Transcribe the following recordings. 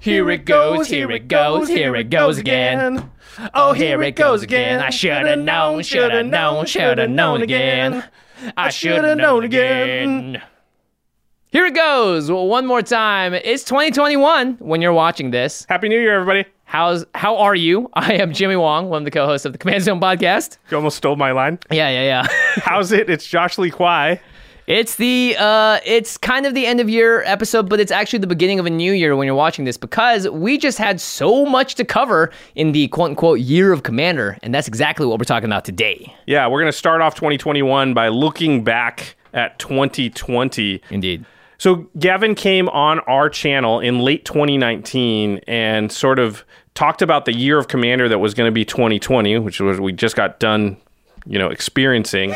Here it goes, here it goes, here it goes again. Oh, oh here it goes again. I should have known, should have known, should have known again. I should have known again. Here it goes. Well, one more time. It's 2021 when you're watching this. Happy New Year, everybody. How's how are you? I am Jimmy Wong, one of the co-hosts of the Command Zone podcast. You almost stole my line. Yeah, yeah, yeah. How's it? It's Josh Lee Kwai. It's the uh it's kind of the end of year episode, but it's actually the beginning of a new year when you're watching this because we just had so much to cover in the quote unquote year of Commander, and that's exactly what we're talking about today. Yeah, we're going to start off 2021 by looking back at 2020. Indeed. So, Gavin came on our channel in late 2019 and sort of talked about the year of Commander that was going to be 2020, which was we just got done, you know, experiencing.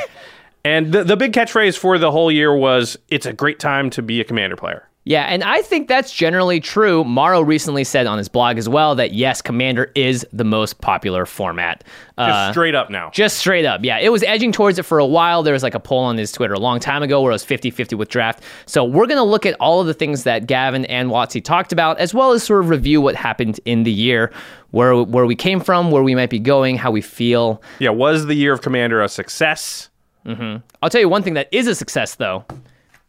and the, the big catchphrase for the whole year was it's a great time to be a Commander player. Yeah, and I think that's generally true. Maro recently said on his blog as well that yes, Commander is the most popular format. Just Uh, straight up now. Just straight up. Yeah, it was edging towards it for a while. There was like a poll on his Twitter a long time ago where it was 50 50 with draft. So we're going to look at all of the things that Gavin and Watsy talked about, as well as sort of review what happened in the year, where, where we came from, where we might be going, how we feel. Yeah, was the year of Commander a success? I'll tell you one thing that is a success though.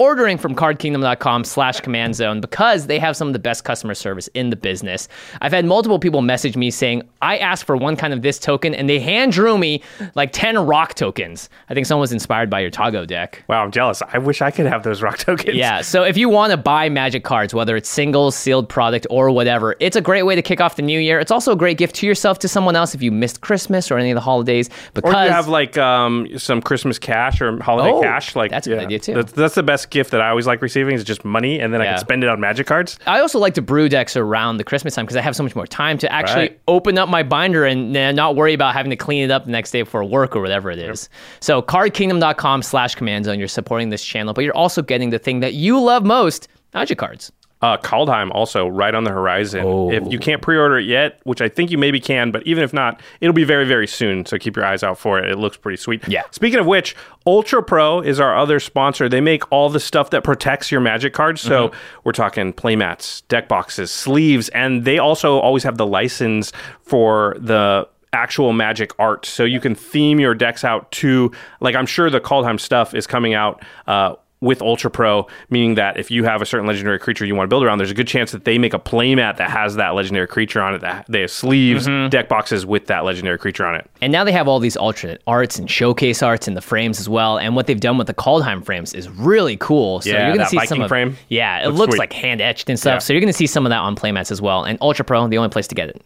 Ordering from cardkingdom.com slash command zone because they have some of the best customer service in the business. I've had multiple people message me saying, I asked for one kind of this token and they hand drew me like 10 rock tokens. I think someone was inspired by your Toggo deck. Wow, I'm jealous. I wish I could have those rock tokens. Yeah, so if you want to buy magic cards, whether it's singles, sealed product, or whatever, it's a great way to kick off the new year. It's also a great gift to yourself, to someone else if you missed Christmas or any of the holidays. Because Or you have like um, some Christmas cash or holiday Oh, cash. Like that's a good idea, too. That's, that's the best gift that I always like receiving is just money, and then I can spend it on magic cards. I also like to brew decks around the Christmas time because I have so much more time to actually Right. open up my binder and not worry about having to clean it up the next day for work or whatever it is. So cardkingdom.com slash command zone, you're supporting this channel, but you're also getting the thing that you love most, magic cards. Uh, Kaldheim also right on the horizon. Oh. If you can't pre-order it yet, which I think you maybe can, but even if not, it'll be very very soon. So keep your eyes out for it. It looks pretty sweet. Yeah. Speaking of which, Ultra Pro is our other sponsor. They make all the stuff that protects your Magic cards. So Mm-hmm. we're talking playmats, deck boxes, sleeves, and they also always have the license for the actual magic art so you can theme your decks out to like i'm sure the kaldheim stuff is coming out uh, with Ultra Pro, meaning that if you have a certain legendary creature you want to build around, there's a good chance that they make a playmat that has that legendary creature on it. That they have sleeves, Mm-hmm. deck boxes with that legendary creature on it. And now they have all these alternate arts and showcase arts in the frames as well. And what they've done with the Kaldheim frames is really cool. So Yeah, you're gonna that see some Viking of frame Yeah, it looks looks like hand etched and stuff. Yeah. So you're gonna see some of that on playmats as well. And Ultra Pro, the only place to get it.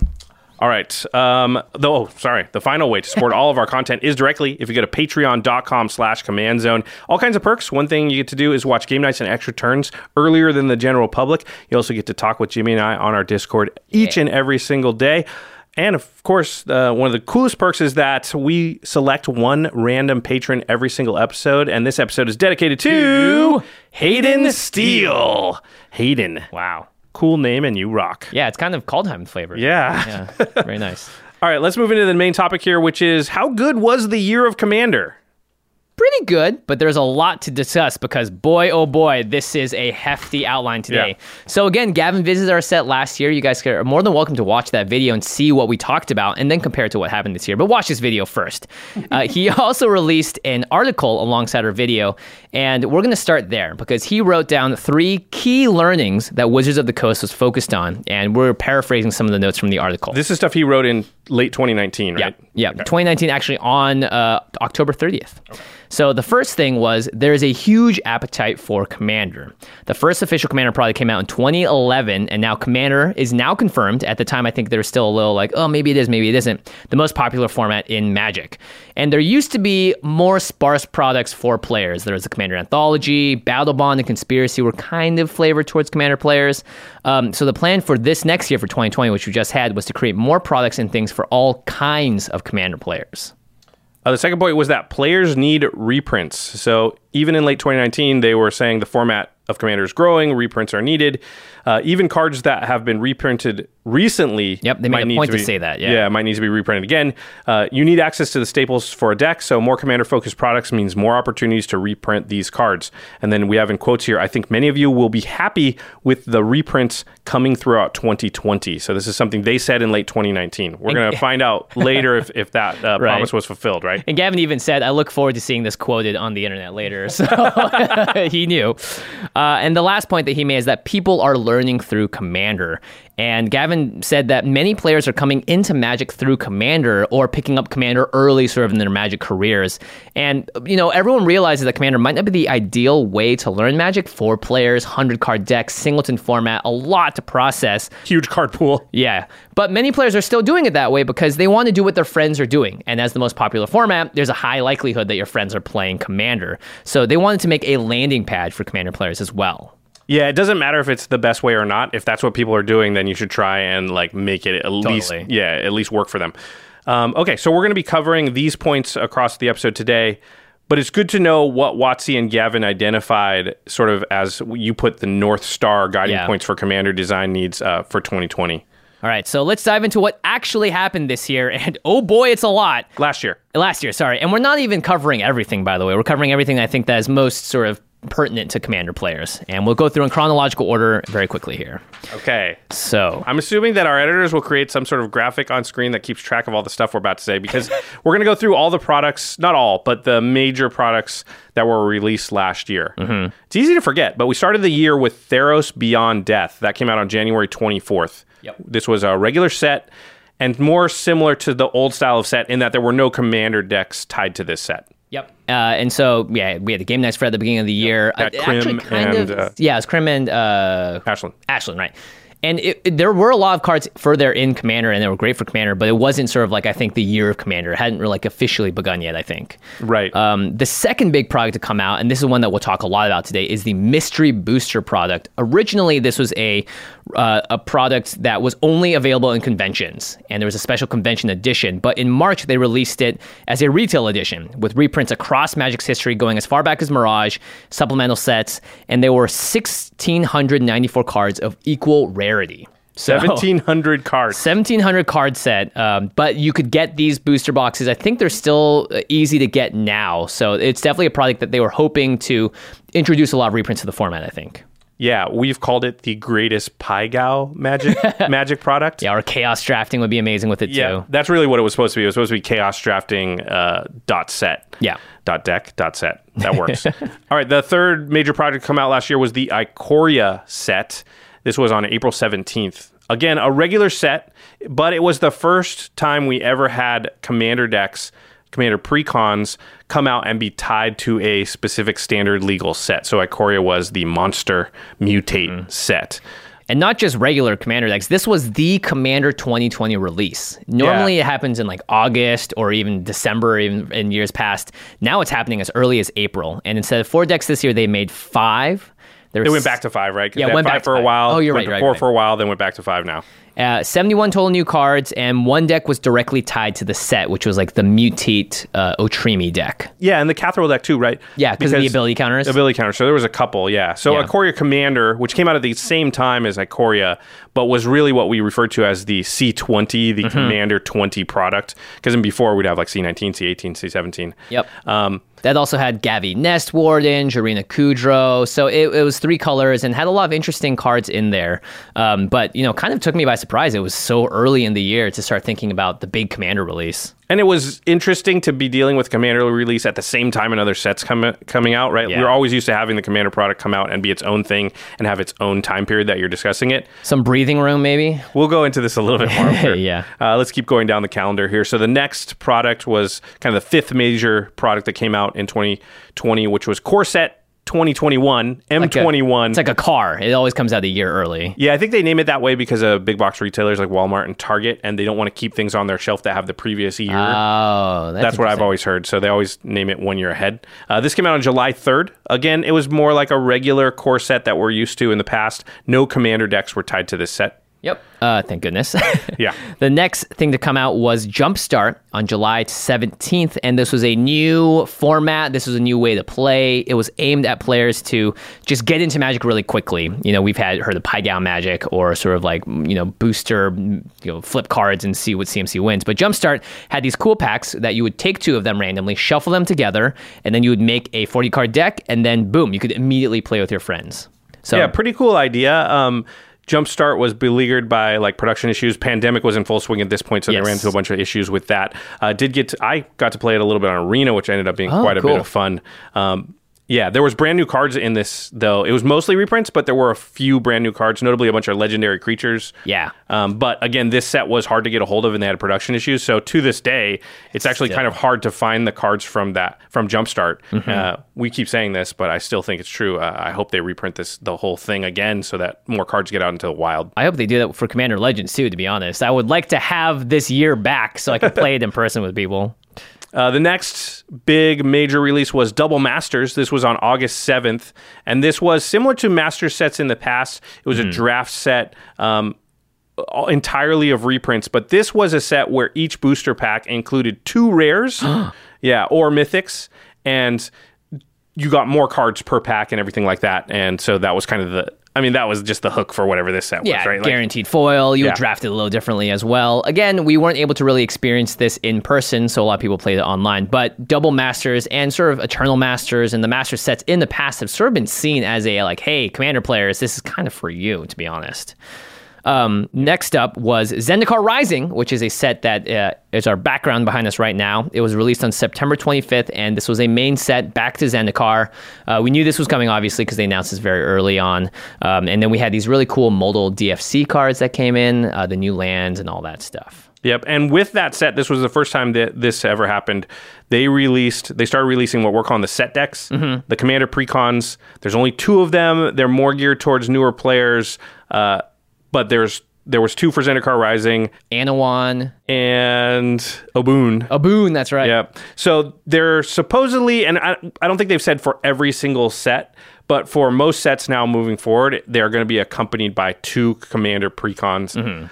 All right. Um, though, oh, sorry. The final way to support all of our content is directly if you go to patreon.com slash command zone. All kinds of perks. One thing you get to do is watch game nights and extra turns earlier than the general public. You also get to talk with Jimmy and I on our Discord each and every single day. And of course, uh, one of the coolest perks is that we select one random patron every single episode. And this episode is dedicated to Hayden Steele. Hayden. Wow. Cool name, and you rock. Yeah, it's kind of Kaldheim flavor. Yeah. Yeah. Very nice. All right, let's move into the main topic here, which is how good was the year of Commander? Pretty good, but there's a lot to discuss because boy, oh boy, this is a hefty outline today. Yeah. So again, Gavin visited our set last year. You guys are more than welcome to watch that video and see what we talked about and then compare it to what happened this year. But watch this video first. Uh, he also released an article alongside our video, and we're going to start there because he wrote down three key learnings that Wizards of the Coast was focused on, and we're paraphrasing some of the notes from the article. This is stuff he wrote in late 2019, right? Yeah, yeah. 2019 actually on uh, October 30th. So the first thing was there is a huge appetite for Commander. The first official Commander product came out in 2011, and now Commander is now confirmed. At the time, I think there's still a little like, oh, maybe it is, maybe it isn't. The most popular format in Magic, and there used to be more sparse products for players. There was the Commander Anthology, Battle Bond, and Conspiracy were kind of flavored towards Commander players. Um, so the plan for this next year for 2020, which we just had, was to create more products and things for all kinds of Commander players. Uh, the second point was that players need reprints. So even in late 2019, they were saying the format of Commander is growing, reprints are needed. Uh, even cards that have been reprinted recently. Yep, they made might a need point to be- say that, yeah. yeah, might need to be reprinted again. Uh, you need access to the staples for a deck, so more Commander focused products means more opportunities to reprint these cards. And then we have in quotes here, I think many of you will be happy with the reprints coming throughout 2020. So this is something they said in late 2019. We're going to find out later if, if that uh, Right. promise was fulfilled, right? And Gavin even said, I look forward to seeing this quoted on the internet later. So he knew. Uh, and the last point that he made is that people are learning through Commander. And Gavin said that many players are coming into Magic through Commander or picking up Commander early, sort of in their Magic careers. And, you know, everyone realizes that Commander might not be the ideal way to learn Magic. Four players, 100 card decks, singleton format, a lot to process. Huge card pool. Yeah. But many players are still doing it that way because they want to do what their friends are doing. And as the most popular format, there's a high likelihood that your friends are playing Commander. So they wanted to make a landing pad for Commander players as well. Yeah, it doesn't matter if it's the best way or not. If that's what people are doing, then you should try and like make it at least yeah, at least work for them. Um, okay, so we're going to be covering these points across the episode today, but it's good to know what Watsy and Gavin identified sort of as you put the North Star guiding Yeah. points for commander design needs uh, for 2020. All right, so let's dive into what actually happened this year. And oh boy, it's a lot. Last year. Last year, sorry. And we're not even covering everything, by the way. We're covering everything I think that is most sort of pertinent to Commander players. And we'll go through in chronological order very quickly here. Okay. So, I'm assuming that our editors will create some sort of graphic on screen that keeps track of all the stuff we're about to say because we're going to go through all the products, not all, but the major products that were released last year. Mm-hmm. It's easy to forget, but we started the year with Theros Beyond Death. That came out on January 24th. Yep. This was a regular set and more similar to the old style of set in that there were no commander decks tied to this set. Yep. Uh, and so, yeah, we had the game night spread at the beginning of the year. Got Uh, Crim and, of, uh, yeah, it's Crim and uh, Ashland. Ashland, right? And it, it- there were a lot of cards for there in Commander, and they were great for Commander, but it wasn't sort of like I think the year of Commander it hadn't really like officially begun yet. I think. Right. Um, the second big product to come out, and this is one that we'll talk a lot about today, is the Mystery Booster product. Originally, this was a uh, a product that was only available in conventions, and there was a special convention edition. But in March, they released it as a retail edition with reprints across Magic's history, going as far back as Mirage, supplemental sets, and there were 1,694 cards of equal rarity. So, 1700 cards. 1700 card set um, but you could get these booster boxes i think they're still uh, easy to get now so it's definitely a product that they were hoping to introduce a lot of reprints to the format i think Yeah, we've called it the greatest Pygow magic magic product. yeah or chaos drafting would be amazing with it Yeah, too that's really what it was supposed to be. It was supposed to be chaos drafting uh, dot set. Yeah. Dot deck dot set. That works. All right. The third major project to come out last year was the Ikoria set. This was on April 17th. Again, a regular set, but it was the first time we ever had commander decks, commander precons come out and be tied to a specific standard legal set. So Ikoria was the monster mutate mm-hmm. set. and not just regular commander decks this was the commander 2020 release normally it happens in like august or even december or even in years past now it's happening as early as april and instead of four decks this year they made five there They went back to five, right? Yeah, went five back to for a while. Oh, you're went right, to right, Four right. for a while, then went back to five now. Uh, 71 total new cards, and one deck was directly tied to the set, which was like the Mutate uh, Otrimi deck. Yeah, and the Kathril deck too, right? Yeah, 'cause of the ability counters. Ability counters. So there was a couple, yeah. So Yeah. Ikoria Commander, which came out at the same time as Ikoria, but was really what we referred to as the C20, the Mm-hmm. Commander 20 product. Because before we'd have like C19, C18, C17. Yep. Um, That also had Gavi Nest Warden, Jirina Kudro. So it, it was three colors and had a lot of interesting cards in there. Um, but, you know, kind of took me by surprise. It was so early in the year to start thinking about the big commander release. And it was interesting to be dealing with Commander release at the same time another set's com- coming out, right? Yeah. We're always used to having the Commander product come out and be its own thing and have its own time period that you're discussing it. Some breathing room, maybe? We'll go into this a little bit more. Yeah. Uh, let's keep going down the calendar here. So the next product was kind of the fifth major product that came out in 2020, which was Core Set 2021 Like a- M21. It's like a car. It always comes out a year early. yeah, I think they name it that way because of big box retailers like Walmart and Target, and they don't want to keep things on their shelf that have the previous year. Oh, that's, That's what I've always heard. So they always name it one year ahead. Uh, this came out on July 3rd. Again, it was more like a regular core set that we're used to in the past. No commander decks were tied to this set. Yep. Uh, thank goodness. Yeah. The next thing to come out was Jumpstart on July 17th, and this was a new format. This was a new way to play. It was aimed at players to just get into Magic really quickly. You know, we've had heard of pie down Magic or sort of like you know booster, you know, flip cards and see what CMC wins. But Jumpstart had these cool packs that you would take two of them randomly, shuffle them together, and then you would make a 40 card deck, and then boom, you could immediately play with your friends. So Yeah, pretty cool idea. Um, Jumpstart was beleaguered by like production issues. Pandemic was in full swing at this point, so Yes. they ran into a bunch of issues with that. Uh, did get to, I got to play it a little bit on Arena, which ended up being Oh, quite a cool. bit of fun. Um, yeah, there was brand new cards in this though. It was mostly reprints, but there were a few brand new cards, notably a bunch of legendary creatures. Yeah. Um, but again, this set was hard to get a hold of, and they had production issues. So to this day, it's actually Still. kind of hard to find the cards from that from Jumpstart. Mm-hmm. Uh, we keep saying this, but I still think it's true. Uh, I hope they reprint this the whole thing again, so that more cards get out into the wild. I hope they do that for Commander Legends too, to be honest. I would like to have this year back so I can play it in person with people. Uh, the next big major release was Double Masters. This was on August 7th. And this was similar to Master sets in the past. It was a draft set um, entirely of reprints, but this was a set where each booster pack included two rares, yeah, or mythics. And you got more cards per pack and everything like that. And so that was kind of the. I mean, that was just the hook for whatever this set Yeah, was, right? Like- guaranteed foil. You Yeah. would draft it a little differently as well. Again, we weren't able to really experience this in person, so a lot of people played it online. But double masters and sort of eternal masters and the master sets in the past have sort of been seen as a like, hey, commander players, this is kind of for you, to be honest. Um, next up was Zendikar Rising, which is a set that uh, is our background behind us right now. It was released on September 25th, and this was a main set back to Zendikar. Uh, we knew this was coming, obviously, because they announced this very early on. Um, and then we had these really cool modal DFC cards that came in, uh, the new lands, and all that stuff. Yep. And with that set, this was the first time that this ever happened. They released, they started releasing what we're calling the set decks, the Commander Precons. There's only two of them. They're more geared towards newer players. Uh, but there's there was two for Zendikar Rising Anowon, and Obuun. a boon, that's right. Yeah. So they're supposedly, and I, I don't think they've said for every single set, but for most sets now moving forward, they're going to be accompanied by two commander precons. Mm-hmm.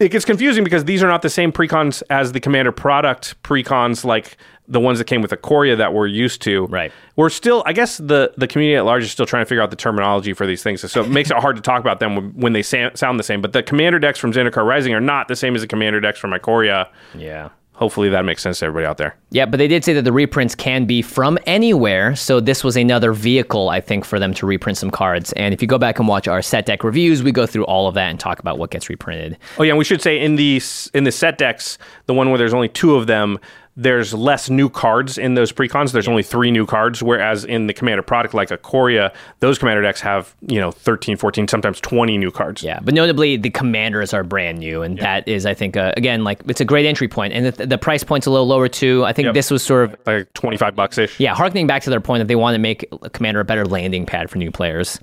It gets confusing because these are not the same precons as the commander product precons, like the ones that came with Ikoria that we're used to. Right. We're still, I guess, the the community at large is still trying to figure out the terminology for these things, so it makes it hard to talk about them when, when they sa- sound the same. But the commander decks from Zendikar Rising are not the same as the commander decks from Ikoria. Yeah. Hopefully that makes sense to everybody out there. Yeah, but they did say that the reprints can be from anywhere. So this was another vehicle, I think, for them to reprint some cards. And if you go back and watch our set deck reviews, we go through all of that and talk about what gets reprinted. Oh yeah, and we should say in the in the set decks, the one where there's only two of them, there's less new cards in those precons. There's only three new cards, whereas in the commander product like Ikoria, those commander decks have you know 13, 14, sometimes 20 new cards. Yeah, but notably, the commanders are brand new, and that is, I think, uh, again, like it's a great entry point, and the, the price point's a little lower too. I think Yep. this was sort of like 25 bucks ish. Yeah, harkening back to their point that they want to make Commander a better landing pad for new players.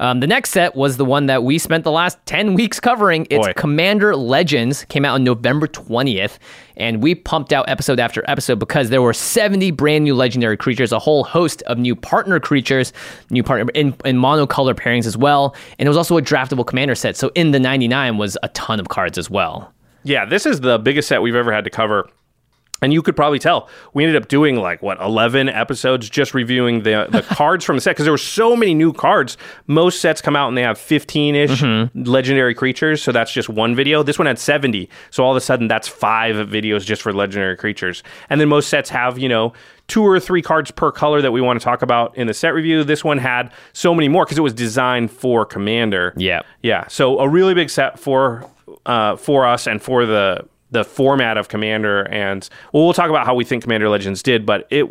Um, the next set was the one that we spent the last 10 weeks covering. It's Boy. Commander Legends, came out on November 20th, and we pumped out episode after episode because there were 70 brand new legendary creatures, a whole host of new partner creatures, new partner in, in monocolor pairings as well, and it was also a draftable commander set. So in the 99 was a ton of cards as well. Yeah, this is the biggest set we've ever had to cover. And you could probably tell we ended up doing like what 11 episodes just reviewing the the cards from the set because there were so many new cards. Most sets come out and they have 15ish legendary creatures, so that's just one video. This one had 70. So all of a sudden that's 5 videos just for legendary creatures. And then most sets have, you know, two or three cards per color that we want to talk about in the set review. This one had so many more because it was designed for commander. Yeah. Yeah, so a really big set for uh, for us and for the the format of Commander, and well, we'll talk about how we think Commander Legends did, but it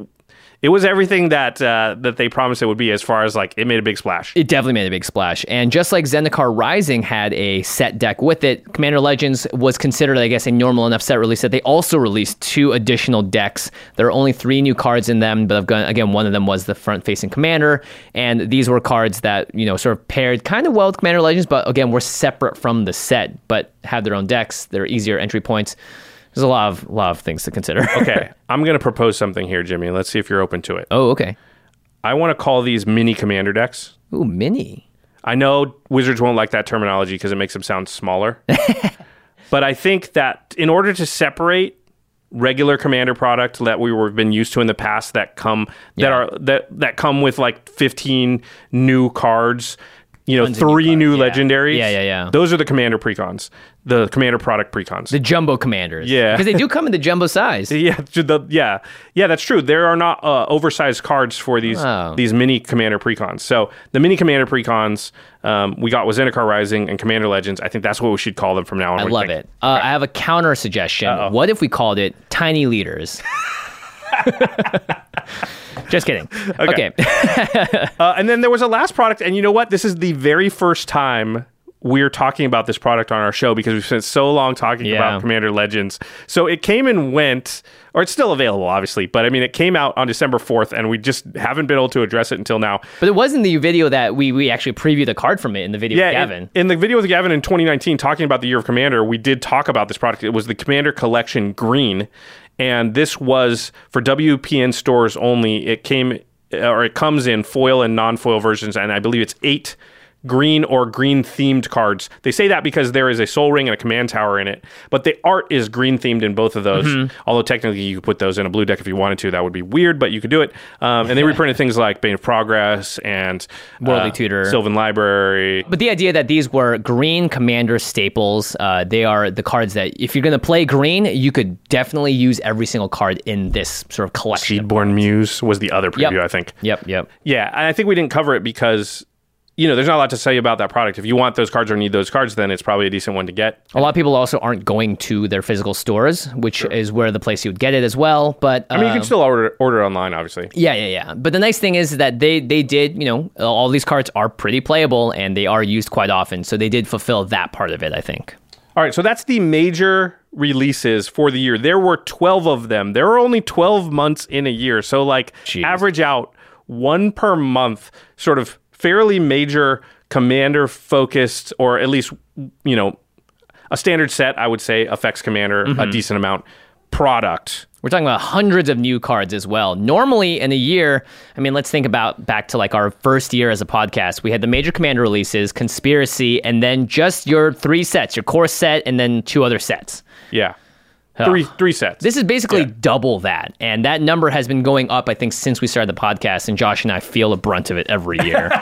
it was everything that uh, that they promised it would be as far as like it made a big splash. It definitely made a big splash. And just like Zendikar Rising had a set deck with it, Commander Legends was considered, I guess, a normal enough set release that they also released two additional decks. There are only three new cards in them, but again, one of them was the front facing Commander. And these were cards that, you know, sort of paired kind of well with Commander Legends, but again, were separate from the set, but had their own decks. They're easier entry points. There's a lot of, lot of things to consider. okay, I'm going to propose something here, Jimmy. Let's see if you're open to it. oh, okay. I want to call these mini Commander decks. Ooh, mini. I know Wizards won't like that terminology because it makes them sound smaller. but I think that in order to separate regular commander product that we were been used to in the past that come that are that that come with like 15 new cards, you know, Tons of new three new, cards, yeah. legendaries. Yeah, yeah, yeah. Those are the commander precons. The commander product precons. The jumbo commanders. Yeah. Because they do come in the jumbo size. yeah, the, yeah, yeah. That's true. There are not uh, oversized cards for these Oh. these mini commander precons. So the mini commander precons um, we got was Zendikar Rising and Commander Legends. I think that's what we should call them from now on. I What do you love think? it. Uh, I have a counter suggestion. What if we called it Tiny Leaders? Just kidding. Okay. Uh, and then there was a last product, and you know what? This is the very first time we're talking about this product on our show because we've spent so long talking Yeah. about Commander Legends. So it came and went, or it's still available, obviously, but I mean, it came out on December 4th, and we just haven't been able to address it until now. But it wasn't the video that we, we actually previewed the card from it in the video Yeah, with in- Gavin. In, the video with Gavin in 2019, talking about the Year of Commander, we did talk about this product. It was the Commander Collection Green, and this was for WPN stores only. It came or it comes in foil and non-foil versions, and I believe it's eight green or green themed cards. They say that because there is a Sol Ring and a command tower in it, but the art is green themed in both of those. Mm-hmm. Although technically you could put those in a blue deck if you wanted to. That would be weird, but you could do it. Um, and they reprinted things like Bane of Progress and Worldly uh, Tutor. Sylvan Library. But the idea that these were green commander staples, uh, they are the cards that if you're going to play green, you could definitely use every single card in this sort of collection. Seedborn Muse was the other preview, Yep. I think. Yep, yep. Yeah, and I think we didn't cover it because you know there's not a lot to say about that product. If you want those cards or need those cards, then it's probably a decent one to get. A lot of people also aren't going to their physical stores, which is where the place you would get it as well. But I mean, you um, can still order order online, obviously. Yeah, yeah, yeah. But the nice thing is that they they did, you know, all these cards are pretty playable and they are used quite often. So they did fulfill that part of it, I think. All right, so that's the major releases for the year. There were 12 of them. There are only 12 months in a year. So like Jeez. average out one per month, sort of fairly major commander focused or at least you know a standard set I would say affects commander a mm-hmm. decent amount product. We're talking about hundreds of new cards as well. Normally in a year, I mean, let's think about back to like our first year as a podcast. We had the major commander releases, conspiracy, and then just your three sets, your core set, and then two other sets. Yeah. Three three sets. This is basically double that. And that number has been going up, I think, since we started the podcast. And Josh and I feel the brunt of it every year.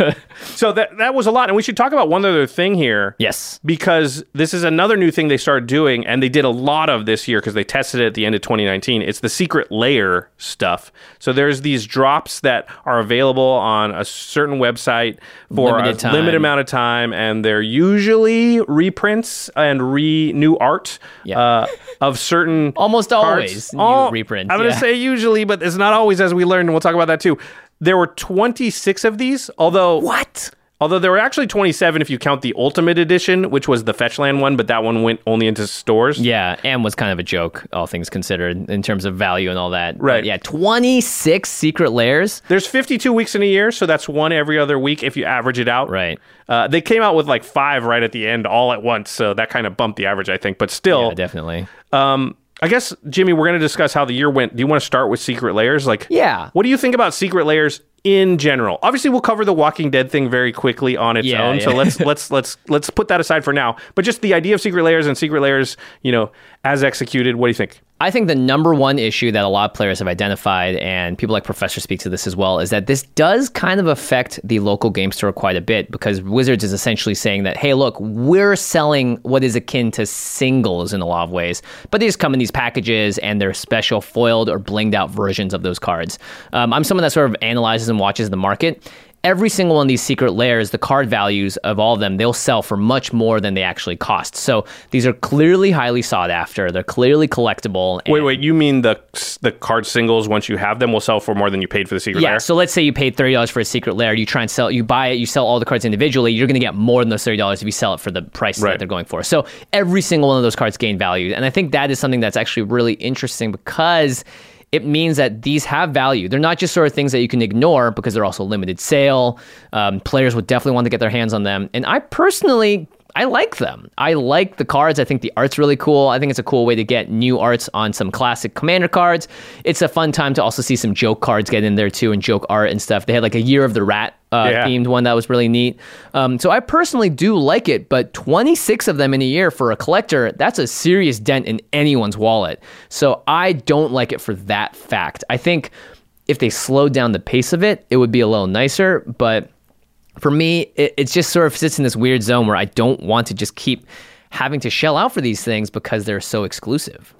So that that was a lot, and we should talk about one other thing here. yes. because this is another new thing they started doing, and they did a lot of this year because they tested it at the end of 2019. It's the Secret Lair stuff. So there's these drops that are available on a certain website for Limited a limited amount of time, and they're usually reprints and re new art Yeah. uh, of certain Almost always new All- reprints, I'm going to say usually, but it's not always as we learned, and we'll talk about that too. There were 26 of these, although What? Although there were actually 27 if you count the Ultimate Edition, which was the Fetchland one, but that one went only into stores. Yeah, and was kind of a joke, all things considered, in terms of value and all that. Right. But yeah, 26 Secret Lairs. There's 52 weeks in a year, so that's one every other week if you average it out. Right. Uh, they came out with like five right at the end, all at once, so that kind of bumped the average, I think. But still, Yeah, definitely. um, I guess Jimmy, we're going to discuss how the year went. Do you want to start with Secret Lairs? Like, Yeah. what do you think about Secret Lairs in general? Obviously, we'll cover the Walking Dead thing very quickly on its Yeah, own. So let's let's let's let's put that aside for now. But just the idea of Secret Lairs and Secret Lairs, you know, as executed. What do you think? I think the number one issue that a lot of players have identified, and people like Professor speak to this as well, is that this does kind of affect the local game store quite a bit because Wizards is essentially saying that, hey, look, we're selling what is akin to singles in a lot of ways, but they just come in these packages and they're special foiled or blinged out versions of those cards. Um, I'm someone that sort of analyzes and watches the market. Every single one of these Secret Lairs, the card values of all of them, they'll sell for much more than they actually cost. So these are clearly highly sought after. They're clearly collectible. Wait, and- wait. You mean the the card singles once you have them will sell for more than you paid for the Secret Yeah, Layer? so let's say you paid thirty dollars for a Secret Lair. You try and sell, you buy it, you sell all the cards individually. You're going to get more than those thirty dollars if you sell it for the price Right. that they're going for. So every single one of those cards gain value, and I think that is something that's actually really interesting because it means that these have value. They're not just sort of things that you can ignore because they're also limited sale. Um, players would definitely want to get their hands on them, and I personally. I like them. I like the cards. I think the art's really cool. I think it's a cool way to get new arts on some classic commander cards. It's a fun time to also see some joke cards get in there too and joke art and stuff. They had like a Year of the Rat uh, Yeah. themed one that was really neat. Um, so I personally do like it, but 26 of them in a year for a collector, that's a serious dent in anyone's wallet. So I don't like it for that fact. I think if they slowed down the pace of it, it would be a little nicer, but for me, it, it just sort of sits in this weird zone where I don't want to just keep having to shell out for these things because they're so exclusive.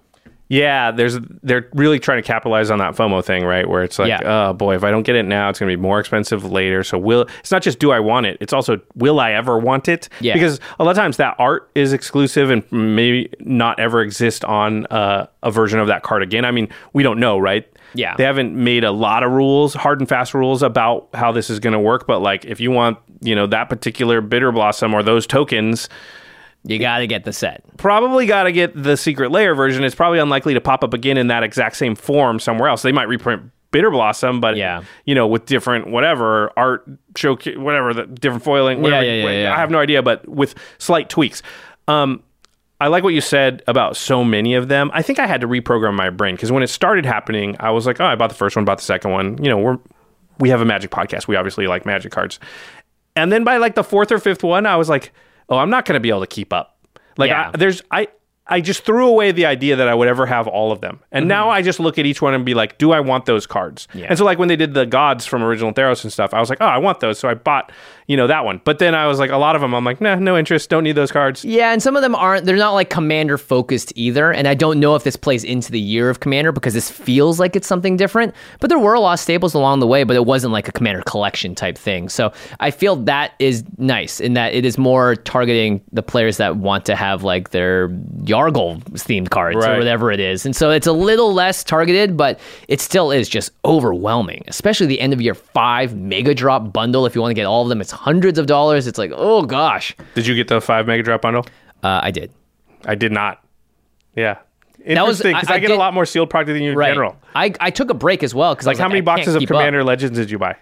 Yeah, there's they're really trying to capitalize on that FOMO thing, right? Where it's like, Yeah. oh boy, if I don't get it now, it's going to be more expensive later. So will it's not just do I want it; it's also will I ever want it? Yeah. Because a lot of times that art is exclusive and maybe not ever exist on uh, a version of that card again. I mean, we don't know, right? Yeah. they haven't made a lot of rules, hard and fast rules about how this is going to work. But like, if you want, you know, that particular bitter blossom or those tokens, You got to get the set. probably got to get the Secret Lair version. It's probably unlikely to pop up again in that exact same form somewhere else. They might reprint Bitter Blossom, but Yeah. you know, with different whatever art show, whatever the different foiling. Whatever, yeah, yeah, yeah. I have no idea, but with slight tweaks. Um, I like what you said about so many of them. I think I had to reprogram my brain because when it started happening, I was like, oh, I bought the first one, bought the second one. You know, we're we have a Magic podcast. We obviously like Magic cards. And then by like the fourth or fifth one, I was like, oh, I'm not going to be able to keep up. Like, Yeah. I, there's, I, I just threw away the idea that I would ever have all of them. And now I just look at each one and be like, do I want those cards? Mm-hmm. Yeah. And so, like, when they did the gods from Original Theros and stuff, I was like, oh, I want those. So I bought, you know, that one. But then I was like, a lot of them, I'm like, nah, no interest. Don't need those cards. Yeah, and some of them aren't. They're not like commander focused either. And I don't know if this plays into the year of commander because this feels like it's something different. But there were a lot of staples along the way, but it wasn't like a commander collection type thing. So I feel that is nice in that it is more targeting the players that want to have like their Yargle themed cards Right. or whatever it is. And so it's a little less targeted, but it still is just overwhelming, especially the end of year five mega drop bundle. If you want to get all of them, it's hundreds of dollars. It's like, oh gosh. Did you get the five mega drop bundle? Uh, I did. I did not. Yeah. was- Interesting. Because I- I, I get did- a lot more sealed product than you in Right. general. I, I took a break as well because Like, how many boxes of Commander Legends did you buy?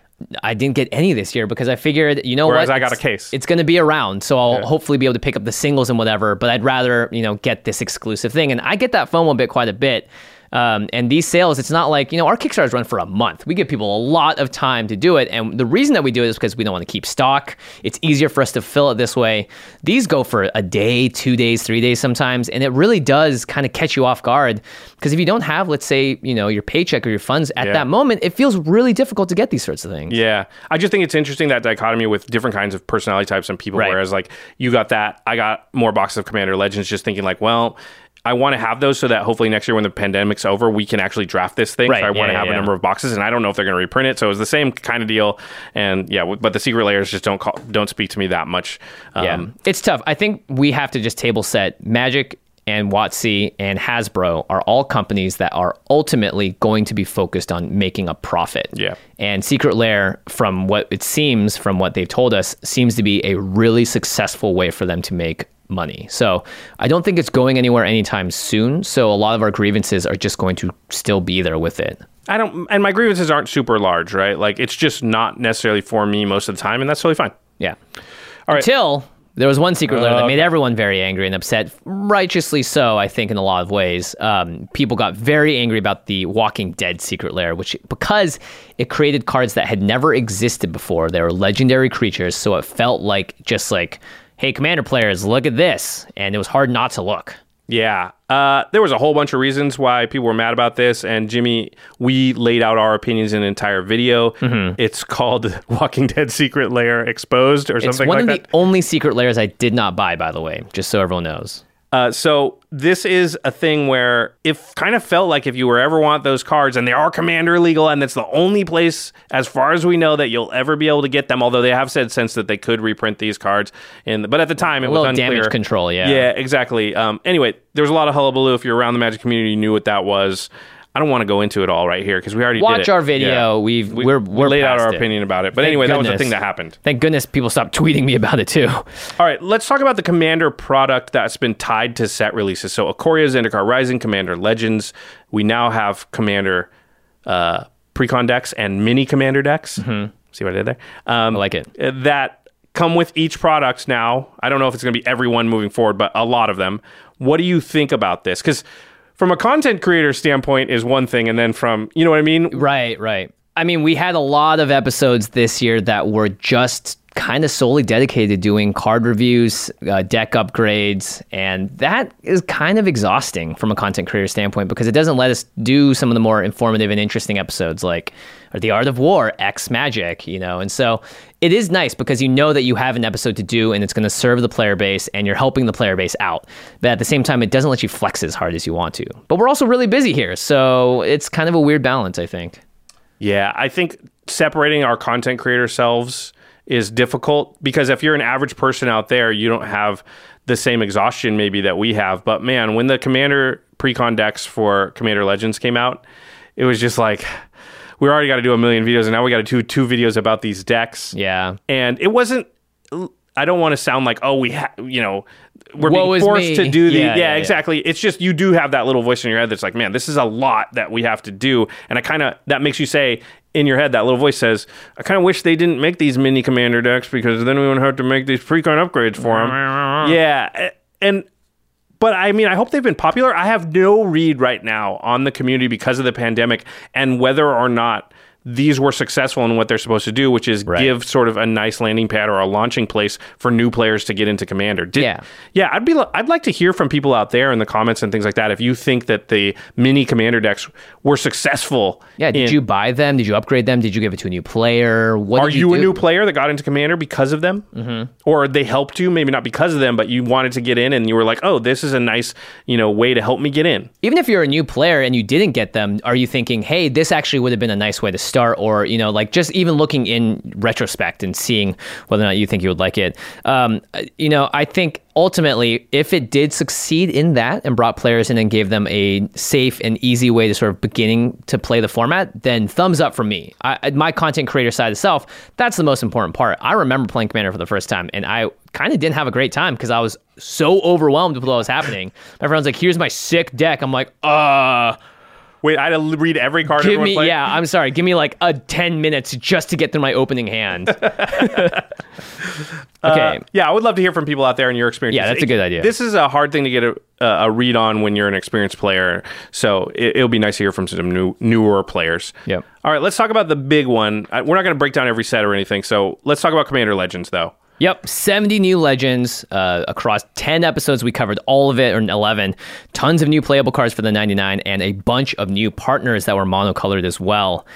I didn't get any this year because I figured, you know Whereas what? I got It's- a case. It's going to be around, so I'll hopefully be able to pick up the singles and whatever. But I'd rather, you know, get this exclusive thing, and I get that FOMO bit quite a bit. Um, and these sales, it's not like you know our Kickstarters run for a month. We give people a lot of time to do it, and the reason that we do it is because we don't want to keep stock. It's easier for us to fill it this way. These go for a day, two days, three days sometimes, and it really does kind of catch you off guard. Because if you don't have, let's say, you know, your paycheck or your funds at Yeah. that moment, it feels really difficult to get these sorts of things. Yeah, I just think it's interesting that dichotomy with different kinds of personality types and people. Right. Whereas, like, you got that, I got more boxes of Commander Legends. Just thinking, like, well, I want to have those so that hopefully next year when the pandemic's over, we can actually draft this thing. Right, So I want to have yeah, a number of boxes, and I don't know if they're going to reprint it. So it was the same kind of deal. And yeah, but the Secret Lairs just don't call, don't speak to me that much. Um, Yeah, it's tough. I think we have to just table set Magic and WotC and Hasbro are all companies that are ultimately going to be focused on making a profit. Yeah. And Secret Lair, from what it seems, from what they've told us, seems to be a really successful way for them to make money. So I don't think it's going anywhere anytime soon. So a lot of our grievances are just going to still be there with it. I don't, and my grievances aren't super large, right? Like it's just not necessarily for me most of the time, and that's totally fine. Yeah. All right. Until there was one secret lair that made everyone very angry and upset, righteously so, I think, in a lot of ways. Um, people got very angry about the Walking Dead secret lair, which because it created cards that had never existed before. They were legendary creatures, so it felt like just like, hey, commander players, look at this, and it was hard not to look. Yeah. Uh, there was a whole bunch of reasons why people were mad about this. And Jimmy, we laid out our opinions in an entire video. Mm-hmm. It's called Walking Dead Secret Lair Exposed or something like that. It's one like of that. the only Secret Lairs I did not buy, by the way, just so everyone knows. Uh, so this is a thing where if kind of felt like if you were ever want those cards and they are commander legal and it's the only place as far as we know that you'll ever be able to get them although they have said since that they could reprint these cards in but at the time it A was unclear damage control, yeah. yeah exactly. Um, anyway there was a lot of hullabaloo if you're around the magic community you knew what that was I don't want to go into it all right here because we already did Watch our video. Yeah. We've we, we're we laid out our it. opinion about it but Thank anyway that was the thing that happened Thank goodness people stopped tweeting me about it too. all right, let's talk about the Commander product that's been tied to set releases. So, Ikoria Zendikar Rising, Commander Legends. We now have Commander uh, Precon decks and mini Commander decks. See what I did there? Um, I like it. uh, That come with each product now. I don't know if it's going to be everyone moving forward, but a lot of them. What do you think about this? Because from a content creator standpoint is one thing, and then from you know what I mean. Right, right. I mean, we had a lot of episodes this year that were just kind of solely dedicated to doing card reviews, uh, deck upgrades, and that is kind of exhausting from a content creator standpoint because it doesn't let us do some of the more informative and interesting episodes like The Art of War, X Magic, you know. And so it is nice because you know that you have an episode to do and it's going to serve the player base and you're helping the player base out. But at the same time, it doesn't let you flex as hard as you want to. But we're also really busy here, so it's kind of a weird balance, I think. Yeah, I think separating our content creator selves is difficult because if you're an average person out there, you don't have the same exhaustion maybe that we have. But man, when the Commander precon decks for Commander Legends came out, it was just like we already got to do a million videos, and now we got to do two videos about these decks. Yeah. and it wasn't. I don't want to sound like oh we ha- you know we're Woe being forced to do the Yeah, yeah, yeah, yeah. exactly. It's just you do have that little voice in your head that's like man this is a lot that we have to do, and I kind of that makes you say in your head that little voice says I kind of wish they didn't make these mini commander decks because then we wouldn't have to make these precon upgrades for them. yeah, and but I mean, I hope they've been popular. I have no read right now on the community because of the pandemic and whether or not these were successful in what they're supposed to do, which is Right. give sort of a nice landing pad or a launching place for new players to get into Commander. Did, Yeah. yeah. I'd be. I'd like to hear from people out there in the comments and things like that. If you think that the mini Commander decks were successful, Yeah, did in- you buy them? Did you upgrade them? Did you give it to a new player? What Are did you, you, a new player that got into Commander because of them, mm-hmm. or they helped you? Maybe not because of them, but you wanted to get in, and you were like, "Oh, this is a nice, you know, way to help me get in." Even if you're a new player and you didn't get them, are you thinking, "Hey, this actually would have been a nice way to start," or you know, like just even looking in retrospect and seeing whether or not you think you would like it? Um, you know, I think ultimately, if it did succeed in that and brought players in and gave them a safe and easy way to sort of beginning to play the format, then thumbs up for me. I, my content creator side itself, that's the most important part. I remember playing Commander for the first time, and I kind of didn't have a great time because I was so overwhelmed with what was happening. Friend's like, "Here's my sick deck." I'm like, "Uh." Wait, I had to read every card. Give me, played? yeah, I'm sorry. Give me like a 10 minutes just to get through my opening hand. okay. Uh, yeah, I would love to hear from people out there and your experience. Yeah, that's a good idea. This is a hard thing to get a, a read on when you're an experienced player, so it, it'll be nice to hear from some new newer players. Yep. All right, let's talk about the big one. We're not going to break down every set or anything, so let's talk about Commander Legends though. Yep, 70 new legends uh, across 10 episodes. We covered all of it, or 11. Tons of new playable cards for the 99, and a bunch of new partners that were monocolored as well.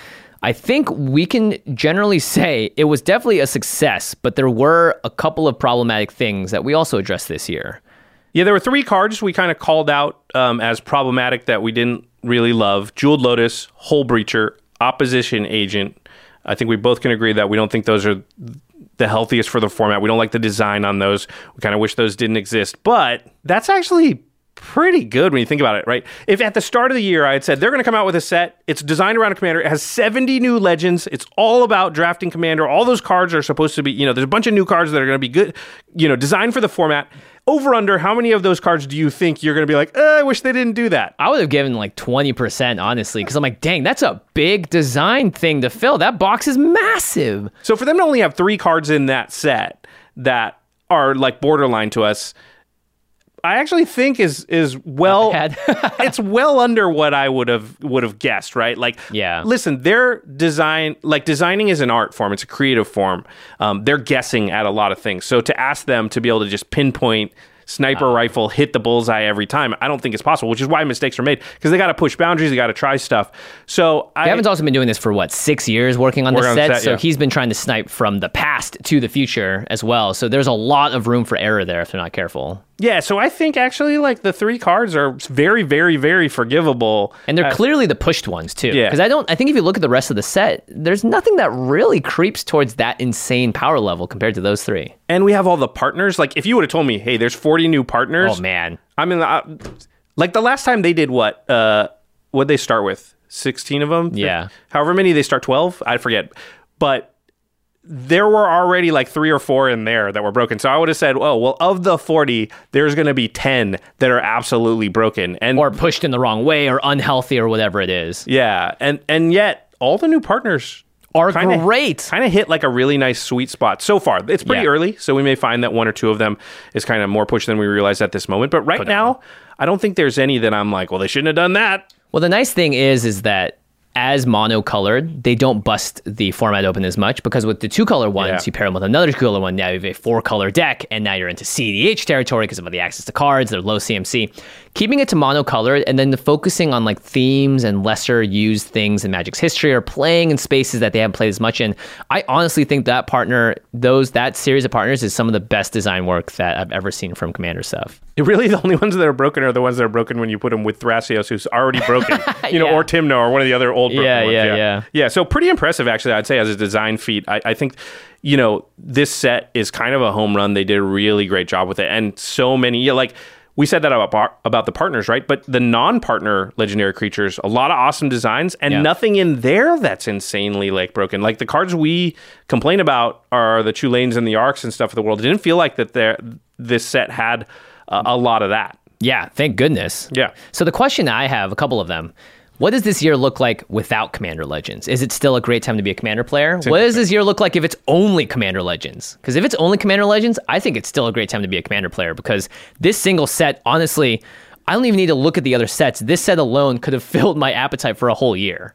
I think we can generally say it was definitely a success, but there were a couple of problematic things that we also addressed this year. Yeah, there were three cards we kind of called out um, as problematic that we didn't really love: Jeweled Lotus, Hullbreacher, Opposition Agent. I think we both can agree that we don't think those are the healthiest for the format. We don't like the design on those. We kind of wish those didn't exist. But that's actually pretty good when you think about it, right? If at the start of the year I had said they're going to come out with a set, it's designed around a commander, it has 70 new legends, it's all about drafting commander, all those cards are supposed to be, you know, there's a bunch of new cards that are going to be good, you know, designed for the format. Over under, how many of those cards do you think you're going to be like, eh, I wish they didn't do that? I would have given like 20%, honestly, because I'm like, dang, that's a big design thing to fill. That box is massive. So for them to only have three cards in that set that are like borderline to us, I actually think is is well it's well under what I would have would have guessed, right? Like Yeah. listen, their design like designing is an art form, it's a creative form. Um, they're guessing at a lot of things. So to ask them to be able to just pinpoint sniper rifle hit the bullseye every time, I don't think it's possible, which is why mistakes are made because they got to push boundaries, they got to try stuff. So I Gavin's also been doing this for what six years, working on the Working on the set. set, so yeah. he's been trying to snipe from the past to the future as well. So there's a lot of room for error there if they're not careful. Yeah, so I think actually like the three cards are very, very, very forgivable. And they're Uh, clearly the pushed ones too. Yeah. Because I don't. I think if you look at the rest of the set, there's nothing that really creeps towards that insane power level compared to those three. and we have all the partners. Like if you would have told me, hey, there's 40 new partners. Oh man. I mean, uh, like the last time they did what? Uh, what they start with? 16 of them. Yeah. However many they start 12, I forget. But there were already like three or four in there that were broken. So I would have said, oh, well, of the 40, there's going to be 10 that are absolutely broken. And Or pushed in the wrong way, or unhealthy, or whatever it is. yeah, and and yet all the new partners Are kinda- great. Kind of hit like a really nice sweet spot so far. It's pretty Yeah. early, so we may find that one or two of them is kind of more pushed than we realize at this moment. But right now, I don't think there's any that I'm like, well, they shouldn't have done that. Well, the nice thing is, is that as monocolored, they don't bust the format open as much because with the two color ones, Yeah. you pair them with another two color one. Now you have a four color deck, and now you're into CDH territory because of the access to cards. They're low CMC. Keeping it to monocolored and then focusing on like themes and lesser used things in Magic's history or playing in spaces that they haven't played as much in. I honestly think that partner, those that series of partners, is some of the best design work that I've ever seen from Commander stuff. Really, the only ones that are broken are the ones that are broken when you put them with Thrasios, who's already broken. you know, Yeah. or Tymna, or one of the other old broken Yeah, ones. yeah, yeah. Yeah, so pretty impressive, actually, I'd say, as a design feat. I, I think, you know, this set is kind of a home run. They did a really great job with it. And so many, yeah, like, we said that about about the partners, right? But the non-partner legendary creatures, a lot of awesome designs, and Yeah. nothing in there that's insanely like broken. Like the cards we complain about are the Chulanes and the Arcs and stuff of the world. It didn't feel like that. There, this set had uh, a lot of that. Yeah, thank goodness. Yeah. So the question I have, a couple of them. What does this year look like without Commander Legends? Is it still a great time to be a Commander player? What does this year look like if it's only Commander Legends? Because if it's only Commander Legends, I think it's still a great time to be a Commander player because this single set, honestly, I don't even need to look at the other sets. This set alone could have filled my appetite for a whole year.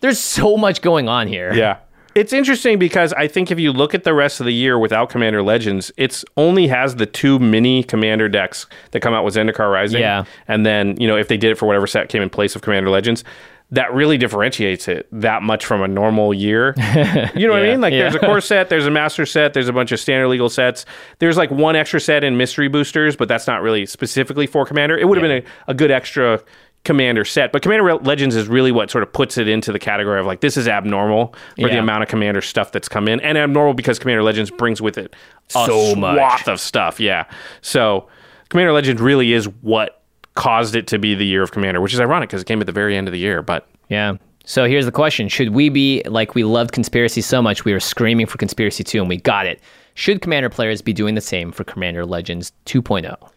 There's so much going on here. Yeah. It's interesting because I think if you look at the rest of the year without Commander Legends, it's only has the two mini Commander decks that come out with Zendikar Rising. Yeah. And then, you know, if they did it for whatever set came in place of Commander Legends, that really differentiates it that much from a normal year. You know what I mean? Like yeah. there's a core set, there's a master set, there's a bunch of standard legal sets. There's like one extra set in mystery boosters, but that's not really specifically for Commander. It would have Yeah. been a, a good extra Commander set, but Commander Legends is really what sort of puts it into the category of like this is abnormal for the amount of Commander stuff that's come in, and abnormal because Commander Legends brings with it a So much. swath of stuff. Yeah, so Commander Legends really is what caused it to be the year of Commander, which is ironic because it came at the very end of the year. But Yeah. So here's the question Should we be like we loved conspiracy so much, we were screaming for conspiracy 2 and we got it? Should Commander players be doing the same for Commander Legends oh? 2.0?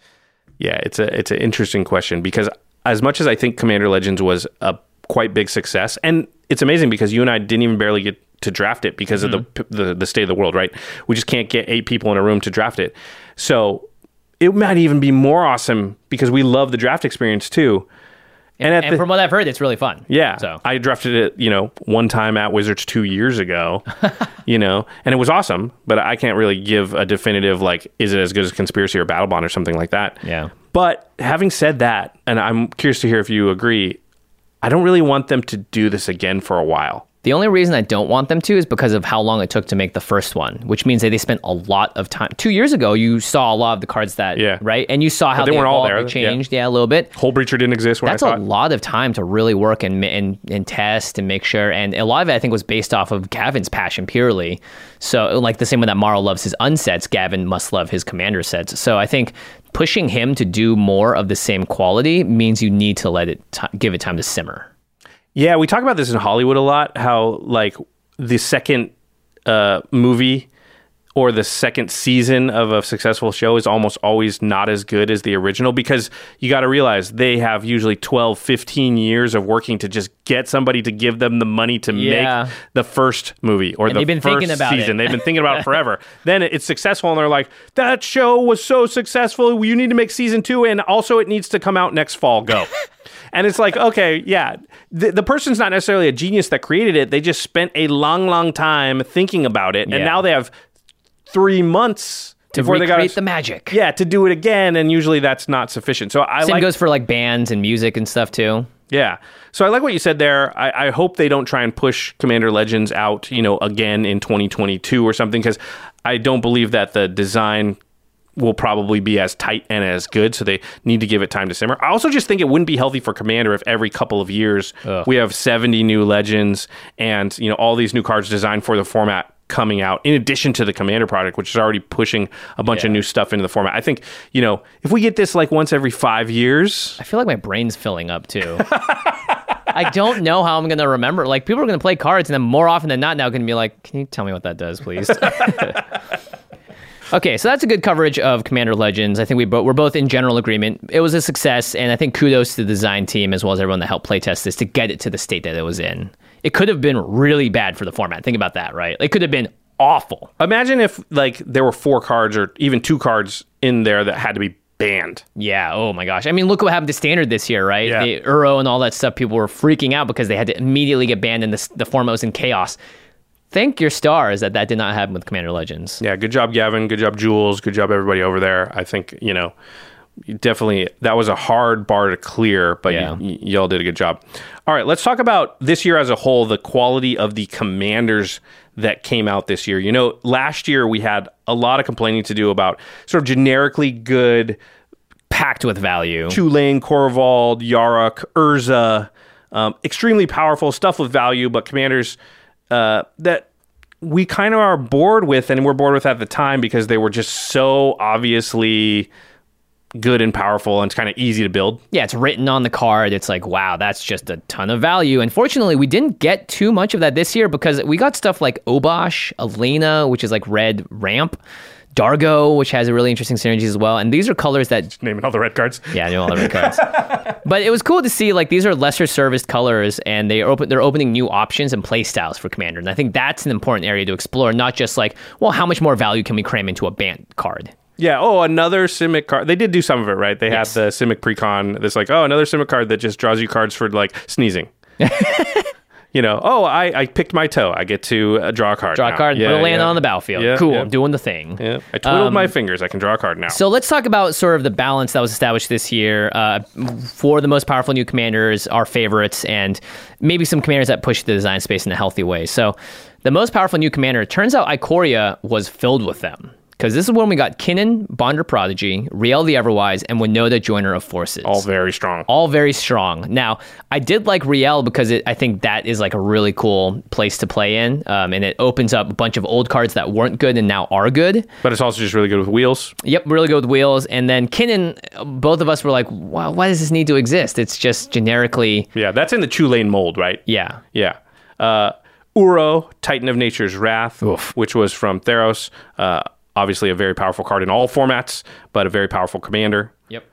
Yeah, it's a it's an interesting question because as much as I think Commander Legends was a quite big success, and it's amazing because you and I didn't even barely get to draft it because of the, mm-hmm. the the state of the world, right? We just can't get eight people in a room to draft it. So it might even be more awesome because we love the draft experience too. And at And the, from what I've heard, it's really fun. yeah. So I drafted it, you know, one time at Wizards two years ago, you know, and it was awesome, but I can't really give a definitive, like, is it as good as Conspiracy or Battlebond or something like that. Yeah. But having said that, and I'm curious to hear if you agree, I don't really want them to do this again for a while. The only reason I don't want them to is because of how long it took to make the first one, which means that they spent a lot of time. Two years ago, you saw a lot of the cards that, Yeah. right? And you saw how they they, weren't all there, changed, yeah. a little bit. Hullbreacher didn't exist when That's a lot of time to really work and, and and test and make sure. And a lot of it, I think, was based off of Gavin's passion purely. So, like the same way that Maro loves his unsets, Gavin must love his commander sets. So, I think pushing him to do more of the same quality means you need to let it t- give it time to simmer. Yeah, we talk about this in Hollywood a lot. How like the second uh, movie or the second season of a successful show is almost always not as good as the original because you got to realize they have usually 12 15 years of working to just get somebody to give them the money to Yeah. make the first movie or And the they've been first thinking about season they've been thinking about it forever then it's successful and they're like that show was so successful you need to make season 2 and also it needs to come out next fall go And it's like, okay, yeah, the, the person's not necessarily a genius that created it. They just spent a long, long time thinking about it, and Yeah. now they have three months To before they got the magic. Yeah, to do it again, and usually that's not sufficient. So I Same like, goes for like bands and music and stuff too. yeah. So I like what you said there. I, I hope they don't try and push Commander Legends out, you know, again in 2022 or something, because I don't believe that the design will probably be as tight and as good. So they need to give it time to simmer. I also just think it wouldn't be healthy for Commander if every couple of years we have 70 new Legends and you know all these new cards designed for the format coming out in addition to the commander product which is already pushing a bunch of new stuff into the format i think you know if we get this like once every five years I feel like my brain's filling up too. I don't know how I'm gonna remember. Like people are gonna play cards, and then more often than not, now gonna be like, "Can you tell me what that does, please?" okay, so that's a good coverage of Commander Legends. I think we bo- we're both in general agreement. It was a success, and I think kudos to the design team as well as everyone that helped playtest this to get it to the state that it was in. It could have been really bad for the format. Think about that, right? It could have been awful. Imagine if like there were four cards or even two cards in there that had to be banned. Yeah. Oh my gosh. I mean, look what happened to Standard this year, right? Yeah. The Uro and all that stuff. People were freaking out because they had to immediately get banned, and the, the format was in chaos. Thank your stars that that did not happen with Commander Legends. Yeah, good job, Gavin. Good job, Jules. Good job, everybody over there. I think you know, definitely that was a hard bar to clear, but Yeah. y- y'all did a good job. All right, let's talk about this year as a whole. The quality of the commanders that came out this year. You know, last year we had a lot of complaining to do about sort of generically good Packed with value. Chulane, Korvold, Yarok, Urza, um, extremely powerful stuff with value, but commanders uh, that we kind of are bored with, and we're bored with at the time because they were just so obviously good and powerful, and it's kind of easy to build. Yeah, it's written on the card. It's like, wow, that's just a ton of value. Unfortunately, we didn't get too much of that this year because we got stuff like Obosh, Alena, which is like red ramp, Dargo, which has a really interesting synergies as well. And these are colors that Naming all the red cards. Yeah, I all the red cards. but it was cool to see like these are lesser serviced colors and they are open they're opening new options and play styles for Commander. And I think that's an important area to explore, not just like, well, how much more value can we cram into a band card? Yeah. Oh, another Simic card. They did do some of it, right? They Yes. had the Simic precon. That's like, oh, another Simic card that just draws you cards for like sneezing. you know, oh, I, I picked my toe. I get to uh, draw a card. Draw now. a card and Yeah, put a land yeah. on the battlefield. Yeah, cool. I'm doing the thing. Yeah, I twiddled my fingers. I can draw a card now. So let's talk about sort of the balance that was established this year uh, for the most powerful new commanders, our favorites, and maybe some commanders that push the design space in a healthy way. So the most powerful new commander, it turns out Ikoria was filled with them. Because this is when we got Kinnan, Bonder Prodigy, Rielle the Everwise, and Winota Joiner of Forces. all very strong. all very strong. Now, I did like Rielle because it, I think that is like a really cool place to play in, um, and it opens up a bunch of old cards that weren't good and now are good. but it's also just really good with wheels. Yep, really good with wheels. And then Kinnan, both of us were like, wow, why does this need to exist? It's just generically, Yeah, that's in the Chulane mold, right? yeah. Yeah. Uh, Uro, Titan of Nature's Wrath, Oof. which was from Theros. Uh, obviously, a very powerful card in all formats, but a very powerful commander. Yep.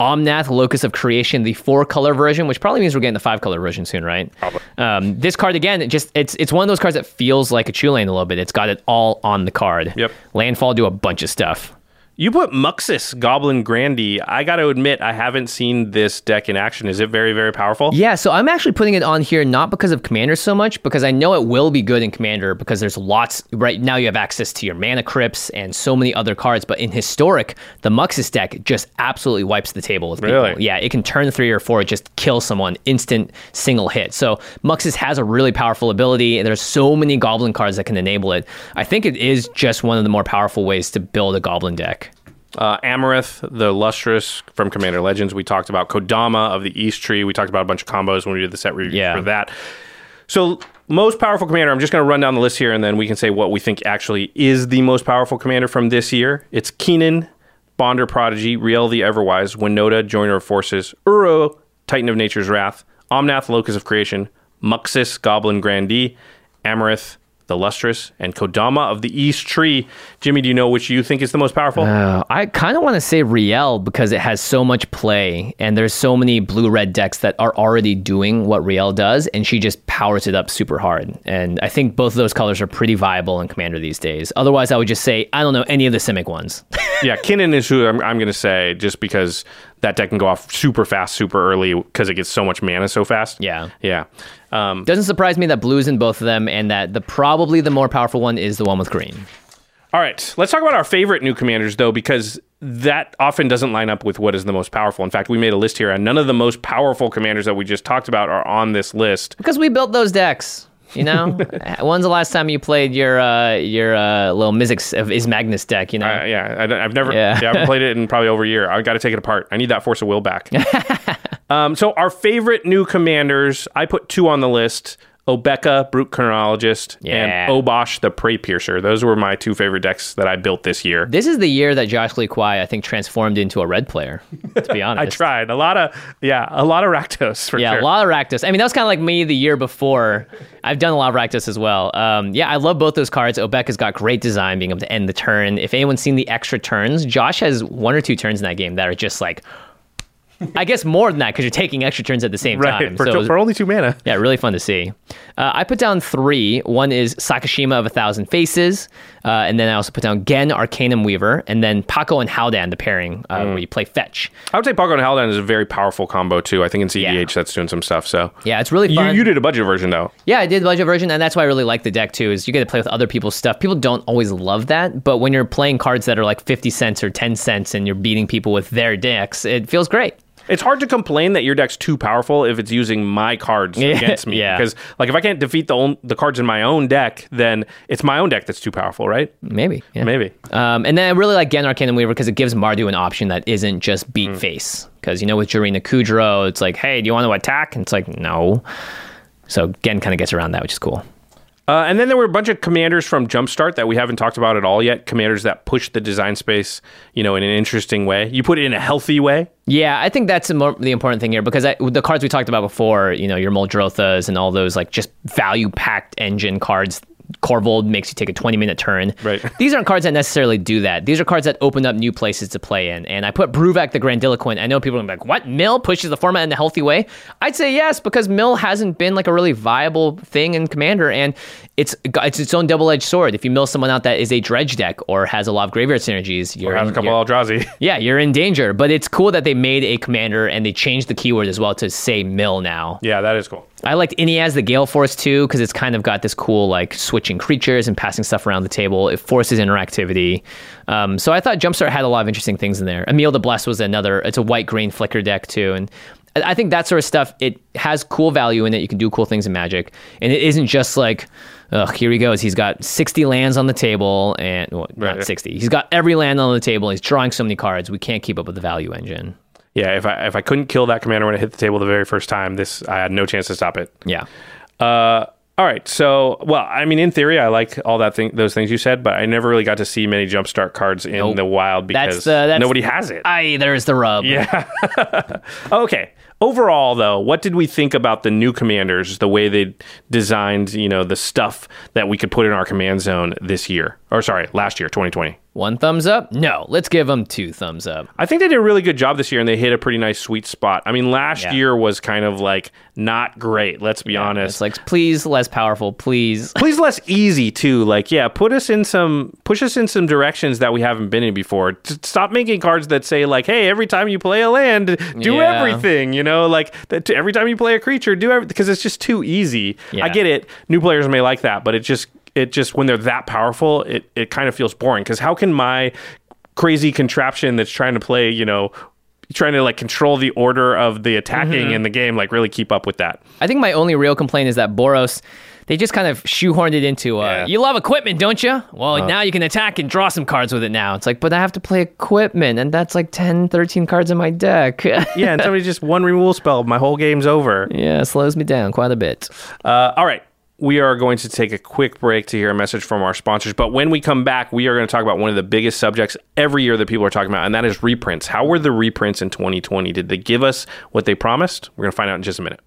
Omnath, Locus of Creation, the four color version, which probably means we're getting the five color version soon, right? Probably. Um, this card again, it just it's it's one of those cards that feels like a Chulane a little bit. It's got it all on the card. Yep. Landfall do a bunch of stuff. You put Muxus, Goblin Grandee. I got to admit, I haven't seen this deck in action. Is it very, very powerful? Yeah, so I'm actually putting it on here not because of Commander so much, because I know it will be good in Commander because there's lots right now you have access to your mana crypts and so many other cards. But in Historic, the Muxus deck just absolutely wipes the table with people. Really? Yeah, it can turn three or four, just kill someone, instant single hit. So Muxus has a really powerful ability, and there's so many Goblin cards that can enable it. I think it is just one of the more powerful ways to build a Goblin deck. Uh, Amareth, the Lustrous from Commander Legends. We talked about Kodama of the East Tree. We talked about a bunch of combos when we did the set review Yeah. for that. So, most powerful commander, I'm just going to run down the list here and then we can say what we think actually is the most powerful commander from this year. It's Kinnan, Bonder Prodigy, Rielle the Everwise, Winota, Joiner of Forces, Uro, Titan of Nature's Wrath, Omnath, Locus of Creation, Muxus, Goblin Grandee, Amareth, the Lustrous, and Kodama of the East Tree. Jimmy, do you know which you think is the most powerful? Uh, I kind of want to say Rielle because it has so much play, and there's so many blue red decks that are already doing what Rielle does, and she just powers it up super hard. And I think both of those colors are pretty viable in Commander these days. Otherwise, I would just say I don't know any of the Simic ones. yeah, Kinnan is who I'm, I'm going to say just because that deck can go off super fast, super early because it gets so much mana so fast. Yeah. Yeah. Um, Doesn't surprise me that blue's in both of them, and that the probably the more powerful one is the one with green. all right. Let's talk about our favorite new commanders, though, because that often doesn't line up with what is the most powerful. In fact, we made a list here, and none of the most powerful commanders that we just talked about are on this list. Because we built those decks. You know, when's the last time you played your uh, your uh, little Mizzix of Izmagnus deck? You know, Uh, yeah, I, I've never, Yeah. yeah. I haven't played it in probably over a year. I got to take it apart. I need that force of will back. um, so our favorite new commanders, I put two on the list: Obeka, Brute Chronologist, Yeah. and Obosh, the Preypiercer. Those were my two favorite decks that I built this year. this is the year that Josh Lee Kwai, I think, transformed into a red player. To be honest, I tried a lot of, yeah, a lot of Rakdos for Yeah, sure. a lot of Rakdos. I mean, that was kind of like me the year before. I've done a lot of Rakdos as well. Um, yeah, I love both those cards. Obeka's got great design, being able to end the turn. If anyone's seen the extra turns, Josh has one or two turns in that game that are just like, I guess more than that because you're taking extra turns at the same right time. for, So was- for only two mana. yeah, really fun to see. Uh, I put down three. One is Sakashima of a Thousand Faces, uh, and then I also put down Ghen Arcanum Weaver, and then Pako and Haldan, the pairing uh, Mm. where you play fetch. I would say Pako and Haldan is a very powerful combo too. I think in CEH Yeah. that's doing some stuff. So Yeah, it's really fun. you did a budget version though. Yeah, I did the budget version, and that's why I really like the deck too. Is you get to play with other people's stuff. People don't always love that, but when you're playing cards that are like fifty cents or ten cents, and you're beating people with their decks, it feels great. It's hard to complain that your deck's too powerful if it's using my cards Yeah, against me. yeah. Because like if I can't defeat the own, the cards in my own deck, then it's my own deck that's too powerful, right? Maybe, yeah. Maybe. Um, and then I really like Ghen Arcanum Weaver because it gives Mardu an option that isn't just beat face. Because you know with Jirina Kudro, it's like, hey, do you want to attack? And it's like, no. So Ghen kind of gets around that, which is cool. Uh, and then there were a bunch of commanders from Jumpstart that we haven't talked about at all yet. Commanders that push the design space, you know, in an interesting way. You put it in a healthy way. Yeah, I think that's the, the important thing here because I, the cards we talked about before, you know, your Muldrothas and all those like just value packed engine cards. Korvold makes you take a 20 minute turn. Right. These aren't cards that necessarily do that. These are cards that open up new places to play in. And I put Bruvac the Grandiloquent. I know people are be like, what? Mill pushes the format in a healthy way? I'd say yes, because Mill hasn't been like a really viable thing in Commander. And it's it's its own double edged sword. If you mill someone out that is a dredge deck or has a lot of graveyard synergies, you're Or has a in- couple you're- Eldrazi. yeah, you're in danger. But it's cool that they made a commander and they changed the keyword as well to say mill now. yeah, that is cool. I liked Inniaz, the Gale Force too because it's kind of got this cool like switching creatures and passing stuff around the table. It forces interactivity. Um, so I thought Jumpstart had a lot of interesting things in there. Emiel the Blessed was another. It's a white green flicker deck too, and I think that sort of stuff. It has cool value in it. You can do cool things in Magic, and it isn't just like. Ugh, here he goes. He's got 60 lands on the table, and well, Right. not 60. He's got every land on the table. He's drawing so many cards. We can't keep up with the value engine. Yeah, if I if I couldn't kill that commander when I hit the table the very first time, this I had no chance to stop it. Yeah. Uh, all right. So, well, I mean, in theory, I like all that thing, those things you said, but I never really got to see many jumpstart cards in Nope. the wild That's because the- that's- nobody has it. Aye, there's the rub. yeah. okay. Overall, though, what did we think about the new commanders? The way they designed, you know, the stuff that we could put in our command zone this year, or sorry, last year, 2020. One thumbs up? No. Let's give them two thumbs up. I think they did a really good job this year, and they hit a pretty nice sweet spot. I mean, last Yeah. year was kind of like not great. Let's be honest. It's like, please, less powerful, please. please less easy too like yeah put us in some push us in some directions that we haven't been in before stop making cards that say like hey every time you play a land do Yeah. everything you know like that every time you play a creature do everything because it's just too easy Yeah. i get it new players may like that but it just it just when they're that powerful it, it kind of feels boring because how can my crazy contraption that's trying to play you know trying to like control the order of the attacking Mm-hmm. in the game like really keep up with that I think my only real complaint is that Boros, they just kind of shoehorned it into, uh, Yeah. You love equipment, don't you? Well, now you can attack and draw some cards with it now. It's like, but I have to play equipment, and that's like 10, 13 cards in my deck. yeah and somebody just one removal spell my whole game's over yeah, it slows me down quite a bit. Uh, all right. We are going to take a quick break to hear a message from our sponsors. But when we come back, we are going to talk about one of the biggest subjects every year that people are talking about, and that is reprints. How were the reprints in 2020? Did they give us what they promised? We're going to find out in just a minute.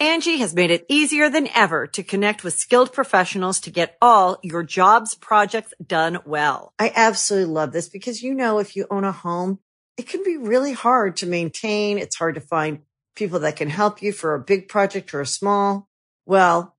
Angi has made it easier than ever to connect with skilled professionals to get all your jobs projects done well. I absolutely love this because, you know, if you own a home, it can be really hard to maintain. It's hard to find people that can help you for a big project or a small. Well,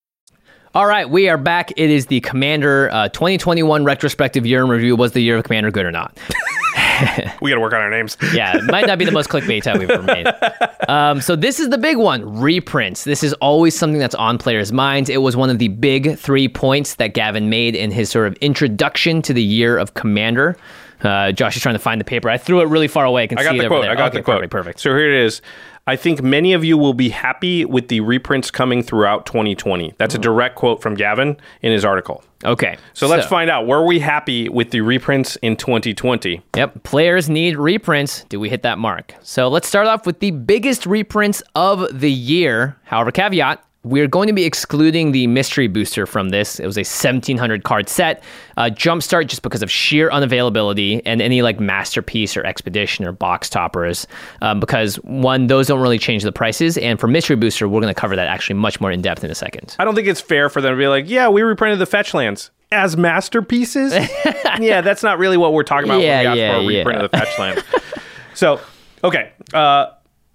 All right, we are back. It is the Commander uh, 2021 retrospective year in review. Was the year of Commander good or not? We got to work on our names. yeah, it might not be the most clickbait time we've ever made. Um, so this is the big one: reprints. This is always something that's on players' minds. It was one of the big three points that Gavin made in his sort of introduction to the year of Commander. Uh, Josh is trying to find the paper. I threw it really far away. I can I got see it the over quote. there. I got okay, the quote. Perfect. Perfect. So here it is. I think many of you will be happy with the reprints coming throughout 2020. That's a mm. direct quote from Gavin in his article. Okay. So let's find out were we happy with the reprints in 2020? Yep, players need reprints. Do we hit that mark? So let's start off with the biggest reprints of the year. However, caveat. We're going to be excluding the mystery booster from this. It was a 1700 card set. Uh, Jumpstart just because of sheer unavailability, and any like masterpiece or expedition or box toppers. Um, because one, those don't really change the prices, and for mystery booster, we're going to cover that actually much more in depth in a second. I don't think it's fair for them to be like, yeah, we reprinted the fetch lands as masterpieces. yeah, that's not really what we're talking about Yeah, when we ask yeah, for a yeah. reprint of the fetch lands. so, okay, uh,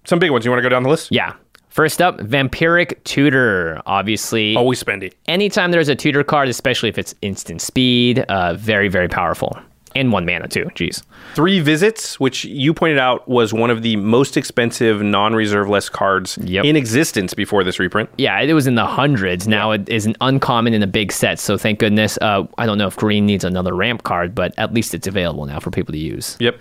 some big ones. You want to go down the list? Yeah. First up, Vampiric Tutor. Obviously, Always spendy. anytime there's a tutor card, especially if it's instant speed, uh, very, very powerful. And one mana too. Jeez. Three visits, which you pointed out was one of the most expensive non-reserve list cards Yep. in existence before this reprint. Yeah, it was in the hundreds. Now it is an uncommon in a big set, so thank goodness. Uh, I don't know if green needs another ramp card, but at least it's available now for people to use. Yep.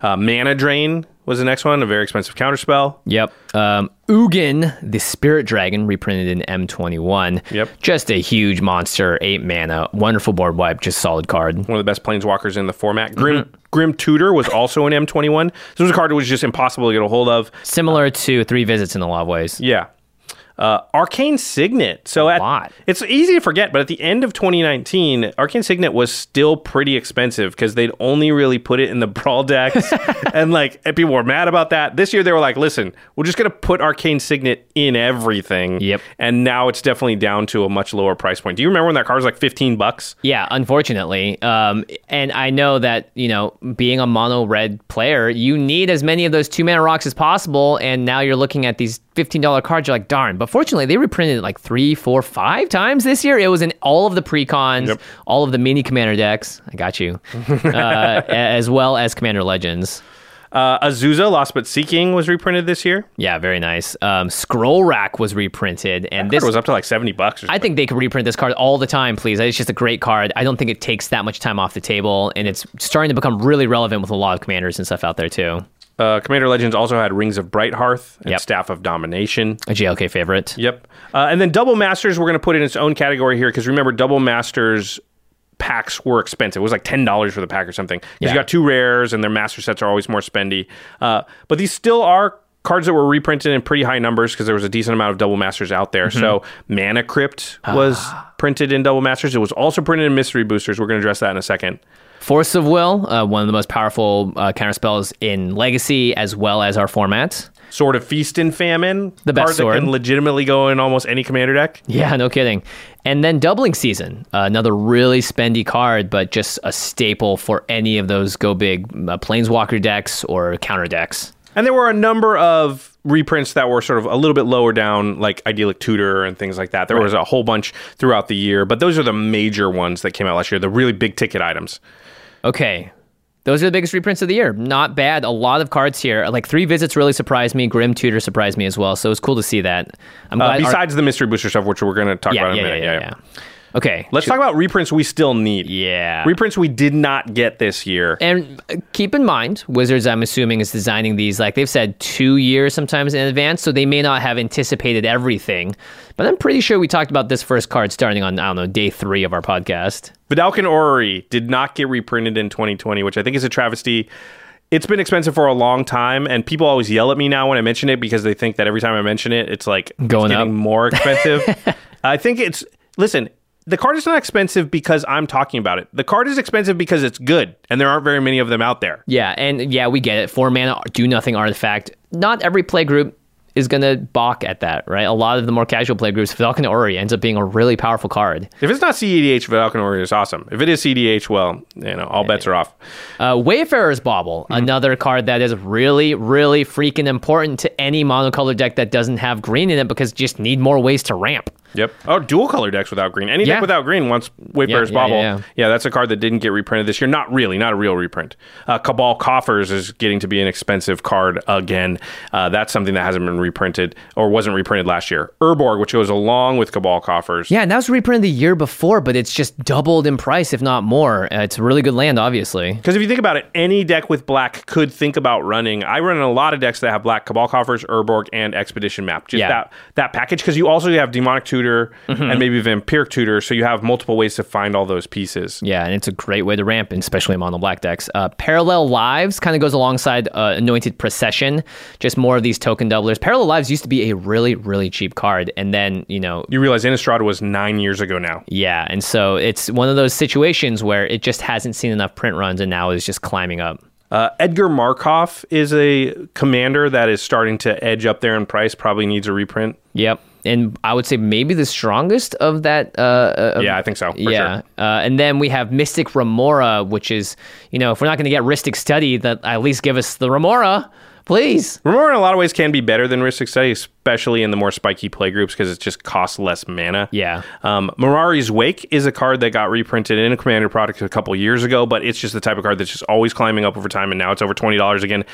Uh, Mana Drain was the next one, a very expensive counterspell. Yep. Um, Ugin, the Spirit Dragon, reprinted in M21. Yep. Just a huge monster, eight mana, wonderful board wipe, just solid card. One of the best planeswalkers in the format. Grim Grim Tutor was also an M21. This was a card that was just impossible to get a hold of. Similar to Three Visits in a lot of ways. Yeah. Uh, Arcane Signet. So at, it's easy to forget, but at the end of 2019, Arcane Signet was still pretty expensive because they'd only really put it in the brawl decks, and like and people were mad about that. This year they were like, "Listen, we're just gonna put Arcane Signet in everything." Yep. And now it's definitely down to a much lower price point. Do you remember when that card was like 15 bucks? Yeah, unfortunately. Um, and I know that, you know, being a mono red player, you need as many of those two mana rocks as possible. And now you're looking at these $15 cards, you're like, darn. But fortunately, they reprinted it like three, four, five times this year. It was in all of the precons, Yep. all of the mini commander decks. I got you. uh, as well as commander legends. Uh, Azusa, Lost But Seeking, was reprinted this year. Yeah, very nice. Um, Scroll Rack was reprinted, and This was up to like 70 bucks or I think they could reprint this card all the time, please. It's just a great card. I don't think it takes that much time off the table, and it's starting to become really relevant with a lot of commanders and stuff out there too. Uh, Commander Legends also had Rings of Brighthearth and Yep. Staff of Domination. A JLK favorite. Yep. Uh, and then Double Masters, we're going to put in its own category here because remember, Double Masters packs were expensive. It was like $10 for the pack or something. Because Yeah. you got two rares and their master sets are always more spendy. Uh, but these still are cards that were reprinted in pretty high numbers because there was a decent amount of Double Masters out there. So Mana Crypt was printed in Double Masters. It was also printed in Mystery Boosters. We're going to address that in a second. Force of Will, uh, one of the most powerful uh, counterspells in Legacy as well as our format. Sword of Feast and Famine. The best card sword. that can legitimately go in almost any commander deck. Yeah, no kidding. And then Doubling Season, uh, another really spendy card, but just a staple for any of those go big uh, Planeswalker decks or counter decks. And there were a number of reprints that were sort of a little bit lower down, like Idyllic Tutor and things like that. There was a whole bunch throughout the year, but those are the major ones that came out last year, the really big ticket items. Okay. Those are the biggest reprints of the year. Not bad. A lot of cards here. Like three visits really surprised me. Grim Tutor surprised me as well. So it was cool to see that. I'm Uh, glad. our- besides the mystery booster stuff, which we're going to talk yeah, about in yeah, a minute. yeah, yeah, yeah. Okay. Let's talk about reprints we still need. Yeah. Reprints we did not get this year. And uh, keep in mind, Wizards, I'm assuming, is designing these like they've said two years sometimes in advance, so they may not have anticipated everything. But I'm pretty sure we talked about this first card starting on I don't know day three of our podcast. Vedalken Orrery did not get reprinted in 2020, which I think is a travesty. It's been expensive for a long time, and people always yell at me now when I mention it because they think that every time I mention it, it's like it's Going getting up. more expensive. I think it's listen. The card is not expensive because I'm talking about it. The card is expensive because it's good, and there aren't very many of them out there. Yeah, and yeah, we get it. Four mana, do nothing artifact. Not every play group is gonna balk at that, right? A lot of the more casual play groups, Falcon Ori ends up being a really powerful card. If it's not CEDH, Vedalken Orrery is awesome. If it is CDH, well, you know, all bets are off. Uh, Wayfarer's Bauble, another card that is really, really freaking important to any monocolor deck that doesn't have green in it because you just need more ways to ramp. Yep. Oh, dual color decks without green. Any Yeah. deck without green wants Wayfarer's Yeah, yeah, Bauble. yeah, yeah. that's a card that didn't get reprinted this year. Not really, not a real reprint. Uh, Cabal Coffers is getting to be an expensive card again. Uh, that's something that hasn't been reprinted or wasn't reprinted last year. Urborg, which goes along with Cabal Coffers. Yeah, and that was reprinted the year before, but it's just doubled in price, if not more. Uh, it's a really good land, obviously. Because if you think about it, any deck with black could think about running. I run in a lot of decks that have black Cabal Coffers, Urborg, and Expedition Map. Just that that package. Because you also have Demonic Tutor and maybe Vampiric Tutor, so you have multiple ways to find all those pieces. Yeah, and it's a great way to ramp, especially among the black decks. Uh, Parallel Lives kind of goes alongside uh, Anointed Procession, just more of these token doublers. Parallel Lives used to be a really, really cheap card, and then, you know, You realize Innistrad was nine years ago now. yeah, and so it's one of those situations where it just hasn't seen enough print runs, and now is just climbing up. Uh, Edgar Markov is a commander that is starting to edge up there in price. Probably needs a reprint. Yep. And I would say maybe the strongest of that. Uh, uh, Yeah, I think so. Yeah. sure. Uh, and then we have Mystic Remora, which is, you know, if we're not going to get Rhystic Study, that at least give us the Remora, please. Remora in a lot of ways can be better than Rhystic Study, especially in the more spiky play groups because it just costs less mana. Yeah. Um, Mirari's Wake is a card that got reprinted in a Commander product a couple years ago, but it's just the type of card that's just always climbing up over time, and now it's over twenty dollars again.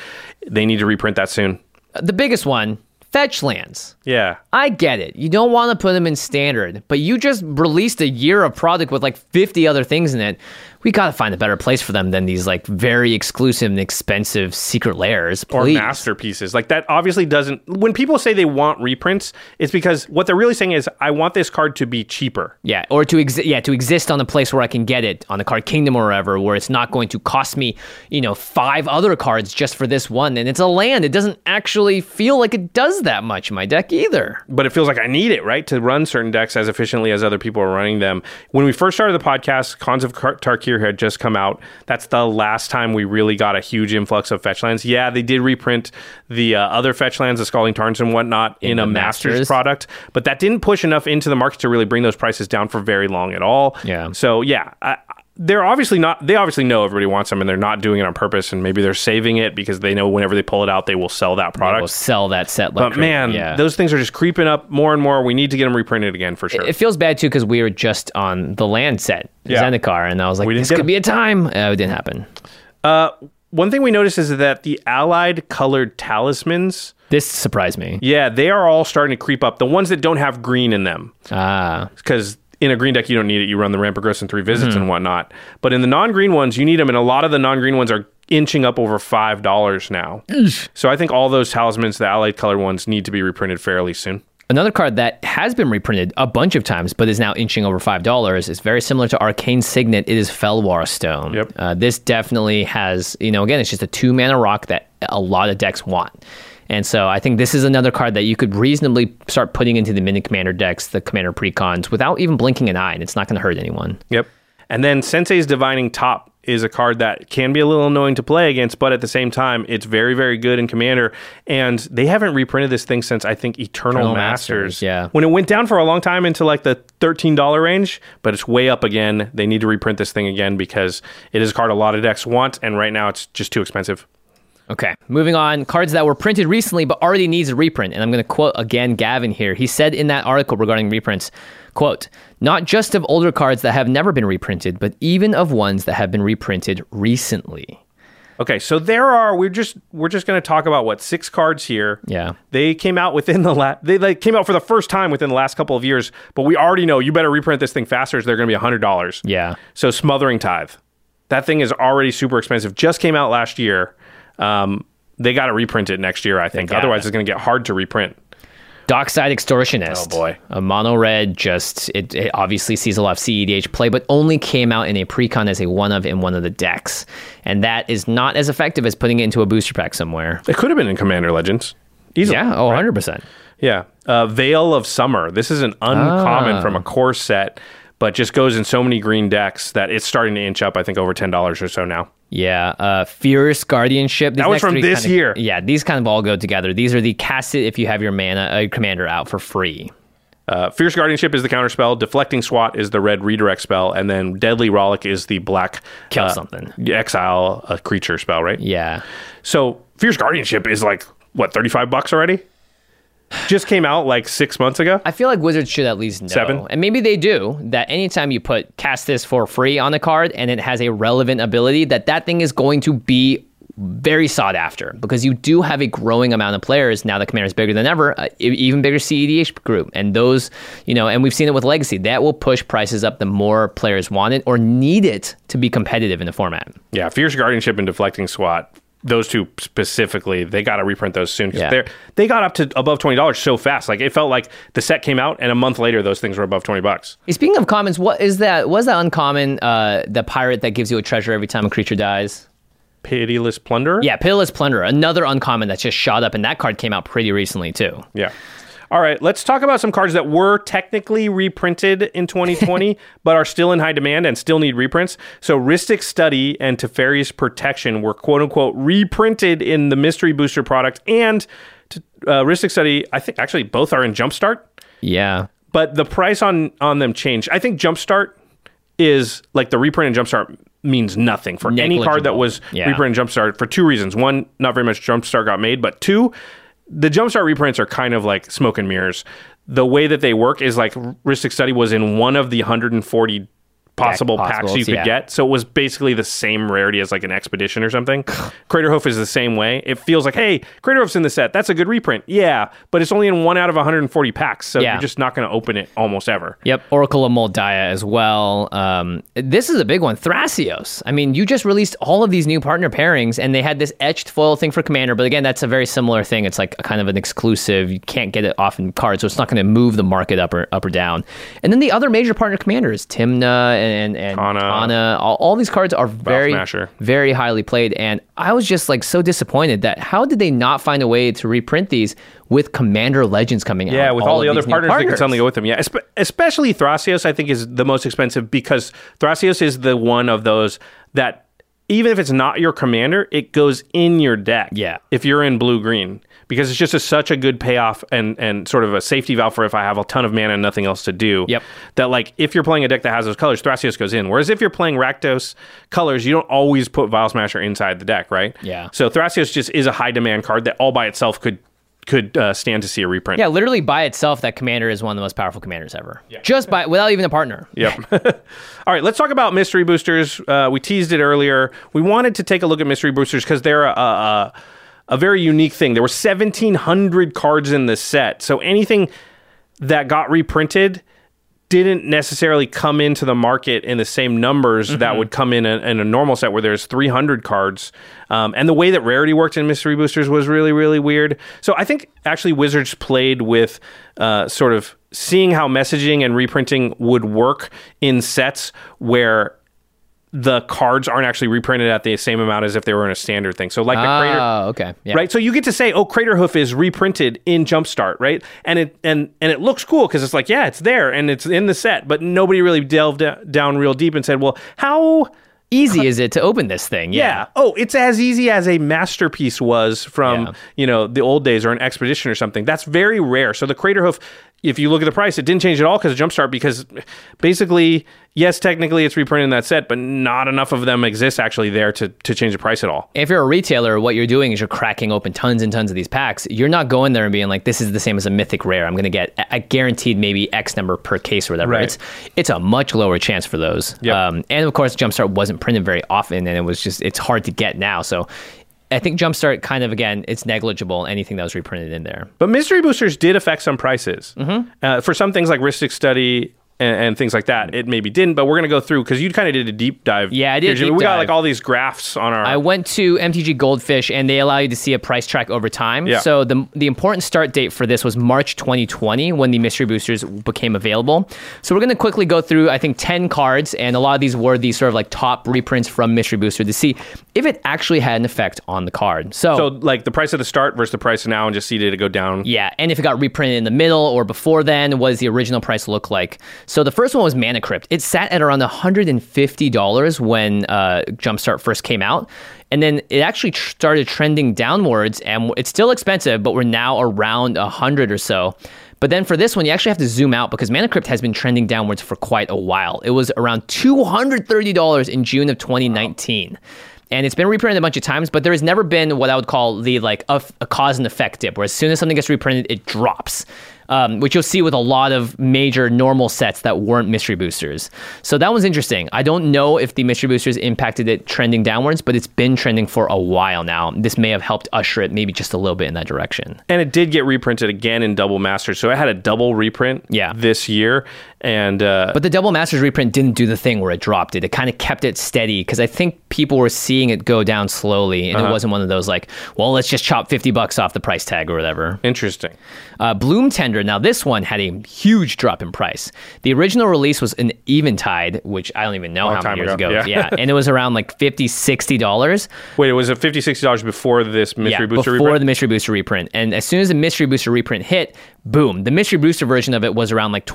They need to reprint that soon. The biggest one, Fetch Lands. Yeah. I get it. You don't want to put them in standard, but you just released a year of product with like 50 other things in it. We got to find a better place for them than these like very exclusive and expensive Secret Lairs. or masterpieces. Like that obviously doesn't when people say they want reprints, it's because what they're really saying is I want this card to be cheaper. Yeah, or to exist. Yeah, to exist on a place where I can get it on the card kingdom or wherever, where it's not going to cost me, you know, five other cards just for this one. And it's a land. It doesn't actually feel like it does that much in my deck either. But it feels like I need it, right? To run certain decks as efficiently as other people are running them. When we first started the podcast, Khans of Tar- Tarkir had just come out. That's the last time we really got a huge influx of fetch lands. Yeah, they did reprint the uh, other fetch lands, the Scalding Tarns and whatnot, in, the a Masters, Masters. product, but that didn't push enough into the market to really bring those prices down for very long at all. Yeah. So yeah, I, they're obviously not. They obviously know everybody wants them, and they're not doing it on purpose. And maybe they're saving it because they know whenever they pull it out, they will sell that product. We'll sell that set. But man, yeah. those things are just creeping up more and more. We need to get them reprinted again for sure. it feels bad too because we were just on the land set, Yeah. Zendikar, and I was like, this could them. be a time. Uh, it didn't happen. uh, one thing we noticed is that the allied colored talismans, This surprised me. yeah, they are all starting to creep up. The ones that don't have green in them, Ah, because in a green deck you don't need it. You run the Growth and three visits Mm-hmm. and whatnot. But in the non-green ones, you need them, and a lot of the non-green ones are inching up over five dollars now. So I think all those talismans, the allied color ones, need to be reprinted fairly soon. Another card that has been reprinted a bunch of times, but is now inching over five dollars, is very similar to Arcane Signet. It is Fellwar Stone. Yep. Uh, this definitely has, you know, again, it's just a two mana rock that a lot of decks want, and so I think this is another card that you could reasonably start putting into the mini commander decks, the commander precons, without even blinking an eye, and it's not going to hurt anyone. Yep. And then Sensei's Divining Top is a card that can be a little annoying to play against, but at the same time, it's very, very good in Commander. And they haven't reprinted this thing since I think Eternal, Eternal Masters. Masters, yeah. When it went down for a long time into like the $13 range, but it's way up again. They need to reprint this thing again because it is a card a lot of decks want, and right now it's just too expensive. Okay, moving on. Cards that were printed recently but already needs a reprint. And I'm going to quote again Gavin here. He said in that article regarding reprints, quote, not just of older cards that have never been reprinted, but even of ones that have been reprinted recently. Okay, so there are we're just we're just going to talk about what six cards here. Yeah. They came out within the last they like came out for the first time within the last couple of years, but we already know you better reprint this thing faster. Or they're going to be hundred dollars. Yeah. So smothering tithe, that thing is already super expensive. Just came out last year. Um, they got to reprint it next year, I think. Otherwise, it's going to get hard to reprint. Dockside Extortionist. Oh, boy. A mono red just it, it obviously sees a lot of CEDH play, but only came out in a precon as a one of in one of the decks. And that is not as effective as putting it into a booster pack somewhere. It could have been in Commander Legends. Easily. Yeah, oh 100%. Yeah. Uh, Veil of Summer. This is an uncommon Ah. from a core set, but just goes in so many green decks that it's starting to inch up, I think, over $10 or so now. Yeah, uh, Fierce Guardianship. These That was from this kinda- year. Yeah, these kind of all go together. These are the cast it if you have your mana uh, commander out for free. Uh, Fierce Guardianship is the counter spell. Deflecting Swat is the red redirect spell, and then Deadly Rollick is the black Kill uh, something. exile a creature spell, right? Yeah. So Fierce Guardianship is like what thirty five bucks already. Just came out like six months ago. I feel like Wizards should at least know. Seven? And maybe they do, that anytime you put cast this for free on a card and it has a relevant ability, that that thing is going to be very sought after because you do have a growing amount of players now the commander is bigger than ever uh, even bigger cedh group and those you know and we've seen it with legacy that will push prices up the more players want it or need it to be competitive in the format Yeah, Fierce Guardianship and Deflecting Swat. Those two specifically, they got to reprint those soon because Yeah. they're they got up to above twenty dollars so fast. Like it felt like the set came out and a month later those things were above twenty bucks. Speaking of commons, what is that? Was that uncommon? Uh, the pirate that gives you a treasure every time a creature dies. Pitiless Plunderer. Yeah, Pitiless Plunderer, another uncommon that's just shot up, and that card came out pretty recently too. Yeah. All right, let's talk about some cards that were technically reprinted in 2020, but are still in high demand and still need reprints. So, Rhystic Study and Teferi's Protection were quote unquote reprinted in the Mystery Booster product, and uh, Rhystic Study, I think actually both are in Jumpstart, Yeah, but the price on on them changed. I think Jumpstart is like the reprint in Jumpstart means nothing for any card that was Yeah. reprinted in Jumpstart for two reasons. One, not very much Jumpstart got made, but two, the Jumpstart reprints are kind of like smoke and mirrors. The way that they work is like Rhystic Study was in one of the 140 possible packs you could yeah. get. So it was basically the same rarity as like an expedition or something. Craterhoof is the same way. It feels like, hey, Craterhoof's in the set. That's a good reprint. Yeah, but it's only in one out of 140 packs. So Yeah. you're just not going to open it almost ever. Yep, Oracle of Mul Daya as well. Um, this is a big one. Thrasios. I mean, you just released all of these new partner pairings, and they had this etched foil thing for Commander. But again, that's a very similar thing. It's like a kind of an exclusive. You can't get it off in cards, so it's not going to move the market up or up or down. And then the other major partner commanders, Tymna and and Kana. Kana, all, all these cards are very very highly played. And I was just like so disappointed that how did they not find a way to reprint these with Commander Legends coming out? Yeah, with all, of the other new partners, they can suddenly go with them. Yeah, espe- especially Thrasios, I think is the most expensive because Thrasios is the one of those that even if it's not your commander, it goes in your deck. Yeah. if you're in blue green because it's just a, such a good payoff and and sort of a safety valve for if I have a ton of mana and nothing else to do. Yep. That like if you're playing a deck that has those colors, Thrasios goes in. Whereas if you're playing Rakdos colors, you don't always put Vial Smasher inside the deck, right? Yeah. So Thrasios just is a high demand card that all by itself could could uh, stand to see a reprint. Yeah, literally by itself, that commander is one of the most powerful commanders ever. Just by without even a partner. Yep. All right, let's talk about mystery boosters. Uh, we teased it earlier. We wanted to take a look at mystery boosters because they're a, a, a very unique thing. There were 1,700 cards in the set. So anything that got reprinted didn't necessarily come into the market in the same numbers that would come in a, in a normal set where there's 300 cards. Um, and the way that rarity worked in mystery boosters was really, really weird. So I think actually Wizards played with uh, sort of seeing how messaging and reprinting would work in sets where the cards aren't actually reprinted at the same amount as if they were in a standard thing. So like the Crater, Oh, okay. Yeah. right? So you get to say, "Oh, Craterhoof is reprinted in Jumpstart," right? And it and and it looks cool because it's like, yeah, it's there and it's in the set, but nobody really delved down real deep and said, "Well, how?" Easy is it to open this thing? Yeah. Yeah. Oh, it's as easy as a masterpiece was from Yeah. you know the old days or an expedition or something. That's very rare. So the Craterhoof, if you look at the price, it didn't change at all because of Jumpstart. Because basically, yes, technically it's reprinted in that set, but not enough of them exist actually there to to change the price at all. If you're a retailer, what you're doing is you're cracking open tons and tons of these packs. You're not going there and being like, "This is the same as a mythic rare. I'm going to get a guaranteed maybe X number per case or whatever." Right. It's it's a much lower chance for those. Yep. Um, and of course, Jumpstart wasn't printed very often, and it was just it's hard to get now. So. I think Jumpstart kind of again, it's negligible. Anything that was reprinted in there. But mystery boosters did affect some prices. Uh, for some things like Rhystic Study and, and things like that, it maybe didn't. But we're to go through because you kind of did a deep dive. Yeah, I did here, We got dive. like all these graphs on our. I went to MTG Goldfish, and they allow you to see a price track over time. Yeah. So the the important start date for this was March 2020 when the mystery boosters became available. So we're to quickly go through I think 10 cards, and a lot of these were these sort of like top reprints from mystery booster to see if it actually had an effect on the card. So. so like the price of the start versus the price now, and just see did it go down? yeah, and if it got reprinted in the middle or before then, what does the original price look like? So the first one was Mana Crypt. It sat at around $150 when uh, Jumpstart first came out. And then it actually tr- started trending downwards, and it's still expensive, but we're now around 100 or so. But then for this one, you actually have to zoom out because Mana Crypt has been trending downwards for quite a while. It was around $230 in June of 2019 and it's been reprinted a bunch of times, but there has never been what I would call the like a, a cause and effect dip, where as soon as something gets reprinted, it drops. Um, which you'll see with a lot of major normal sets that weren't mystery boosters. So that was interesting. I don't know if the mystery boosters impacted it trending downwards, but it's been trending for a while now. This may have helped usher it maybe just a little bit in that direction. And it did get reprinted again in Double Masters, so it had a double reprint. Yeah. this year, and uh, But the Double Masters reprint didn't do the thing where it dropped it. It kind of kept it steady because I think people were seeing it go down slowly, and it wasn't one of those like, well, let's just chop fifty bucks off the price tag or whatever. interesting. Uh, Bloom Tender. Now this one had a huge drop in price. The original release was an Eventide, which I don't even know how many years ago, ago. yeah. and it was around like 50 60 dollars. Wait, it was a 50 60 dollars before this mystery Yeah, booster before reprint? the Mystery Booster reprint. And as soon as the Mystery Booster reprint hit, boom, the Mystery Booster version of it was around like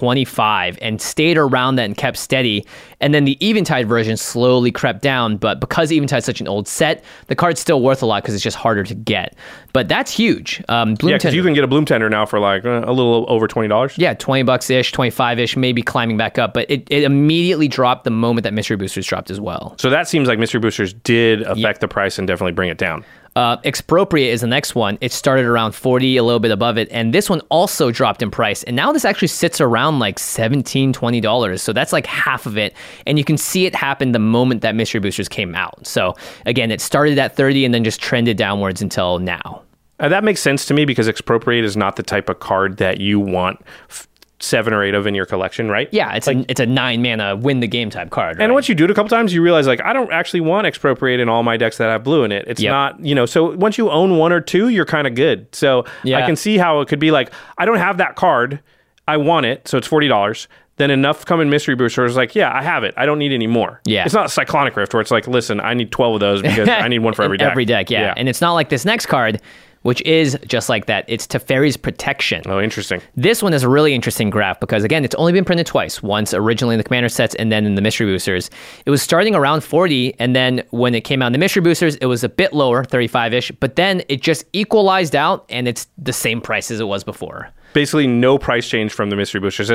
25 and stayed around that and kept steady. And then the Eventide version slowly crept down. But because Eventide's such an old set, the card's still worth a lot because it's just harder to get. But that's huge. Um, Bloom yeah, because you can get a Bloom Tender now for like uh, a little over twenty dollars. yeah, 20 bucks ish, 25 ish, maybe climbing back up. But it, it immediately dropped the moment that Mystery Boosters dropped as well. So that seems like mystery boosters did affect the price and definitely bring it down. Uh, Expropriate is the next one. It started around 40, a little bit above it. And this one also dropped in price. And now this actually sits around like $17, $20. So that's like half of it. And you can see it happen the moment that Mystery Boosters came out. So again, it started at 30 and then just trended downwards until now. Uh, that makes sense to me because expropriate is not the type of card that you want f- seven or eight of in your collection, right? Yeah, it's a it's a nine mana win the game type card. And right? once you do it a couple times, you realize like I don't actually want expropriate in all my decks that have blue in it. It's Yep. not, you know. So once you own one or two, you're kind of good. So I can see how it could be like I don't have that card, I want it, so it's forty dollars. Then enough come in mystery boosters like, yeah, I have it. I don't need any more. Yeah. it's not Cyclonic Rift where it's like, listen, I need twelve of those because I need one for every deck. Every deck, yeah. And it's not like this next card, which is just like that. It's Teferi's Protection. Oh, interesting. This one is a really interesting graph because again, it's only been printed twice. Once originally in the commander sets and then in the mystery boosters. It was starting around 40 and then when it came out in the mystery boosters, it was a bit lower, 35-ish, but then it just equalized out and it's the same price as it was before. Basically, no price change from the mystery boosters.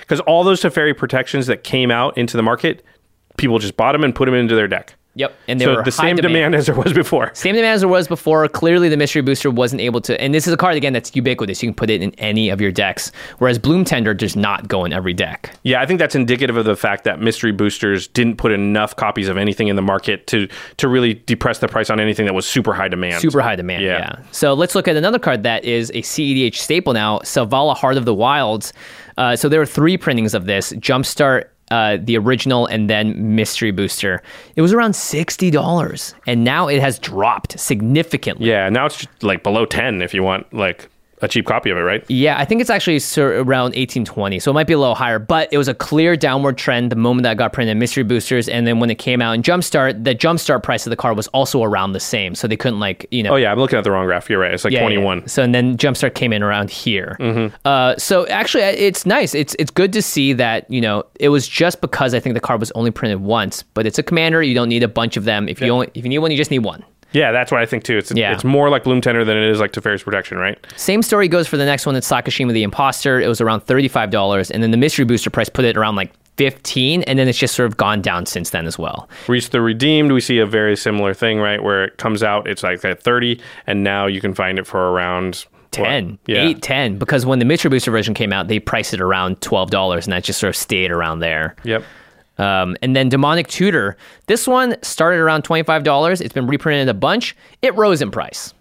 Because all those Teferi protections that came out into the market, people just bought them and put them into their deck. Yep, and they so were the high same demand. as there was before. Same demand as there was before. Clearly, the mystery booster wasn't able to. And this is a card again that's ubiquitous. You can put it in any of your decks. Whereas Bloom Tender does not go in every deck. Yeah, I think that's indicative of the fact that mystery boosters didn't put enough copies of anything in the market to to really depress the price on anything that was super high demand. Super high demand. Yeah. Yeah. So let's look at another card that is a CEDH staple now. Selvala Heart of the Wilds. Uh, so there are three printings of this. Jumpstart uh, the original and then mystery booster. It was around $60 and now it has dropped significantly. Yeah, now it's like below 10 if you want like a cheap copy of it, right? Yeah, I think it's actually around 1820, so it might be a little higher, but it was a clear downward trend the moment that got printed in Mystery Boosters, and then when it came out in Jumpstart, the Jumpstart price of the card was also around the same, so they couldn't like you know. Oh yeah, I'm looking at the wrong graph. You're right. It's like Yeah, 21. yeah. So and then Jumpstart came in around here. Uh, so actually, it's nice. It's it's good to see that you know it was just because I think the card was only printed once, but it's a commander. You don't need a bunch of them. If you only if you need one, you just need one. Yeah, that's what I think too. It's Yeah. it's more like Bloom Tender than it is like Teferi's Protection, right? Same story goes for the next one. It's Sakashima the Imposter. It was around thirty-five dollars, and then the mystery booster price put it around like fifteen, and then it's just sort of gone down since then as well. Rhys the Redeemed, we see a very similar thing, right? Where it comes out, it's like at 30, and now you can find it for around what? 10, Yeah. 8, 10, because when the mystery booster version came out, they priced it around twelve dollars, and that just sort of stayed around there. Yep. Um, and then Demonic Tutor. This one started around $25. It's been reprinted a bunch. It rose in price.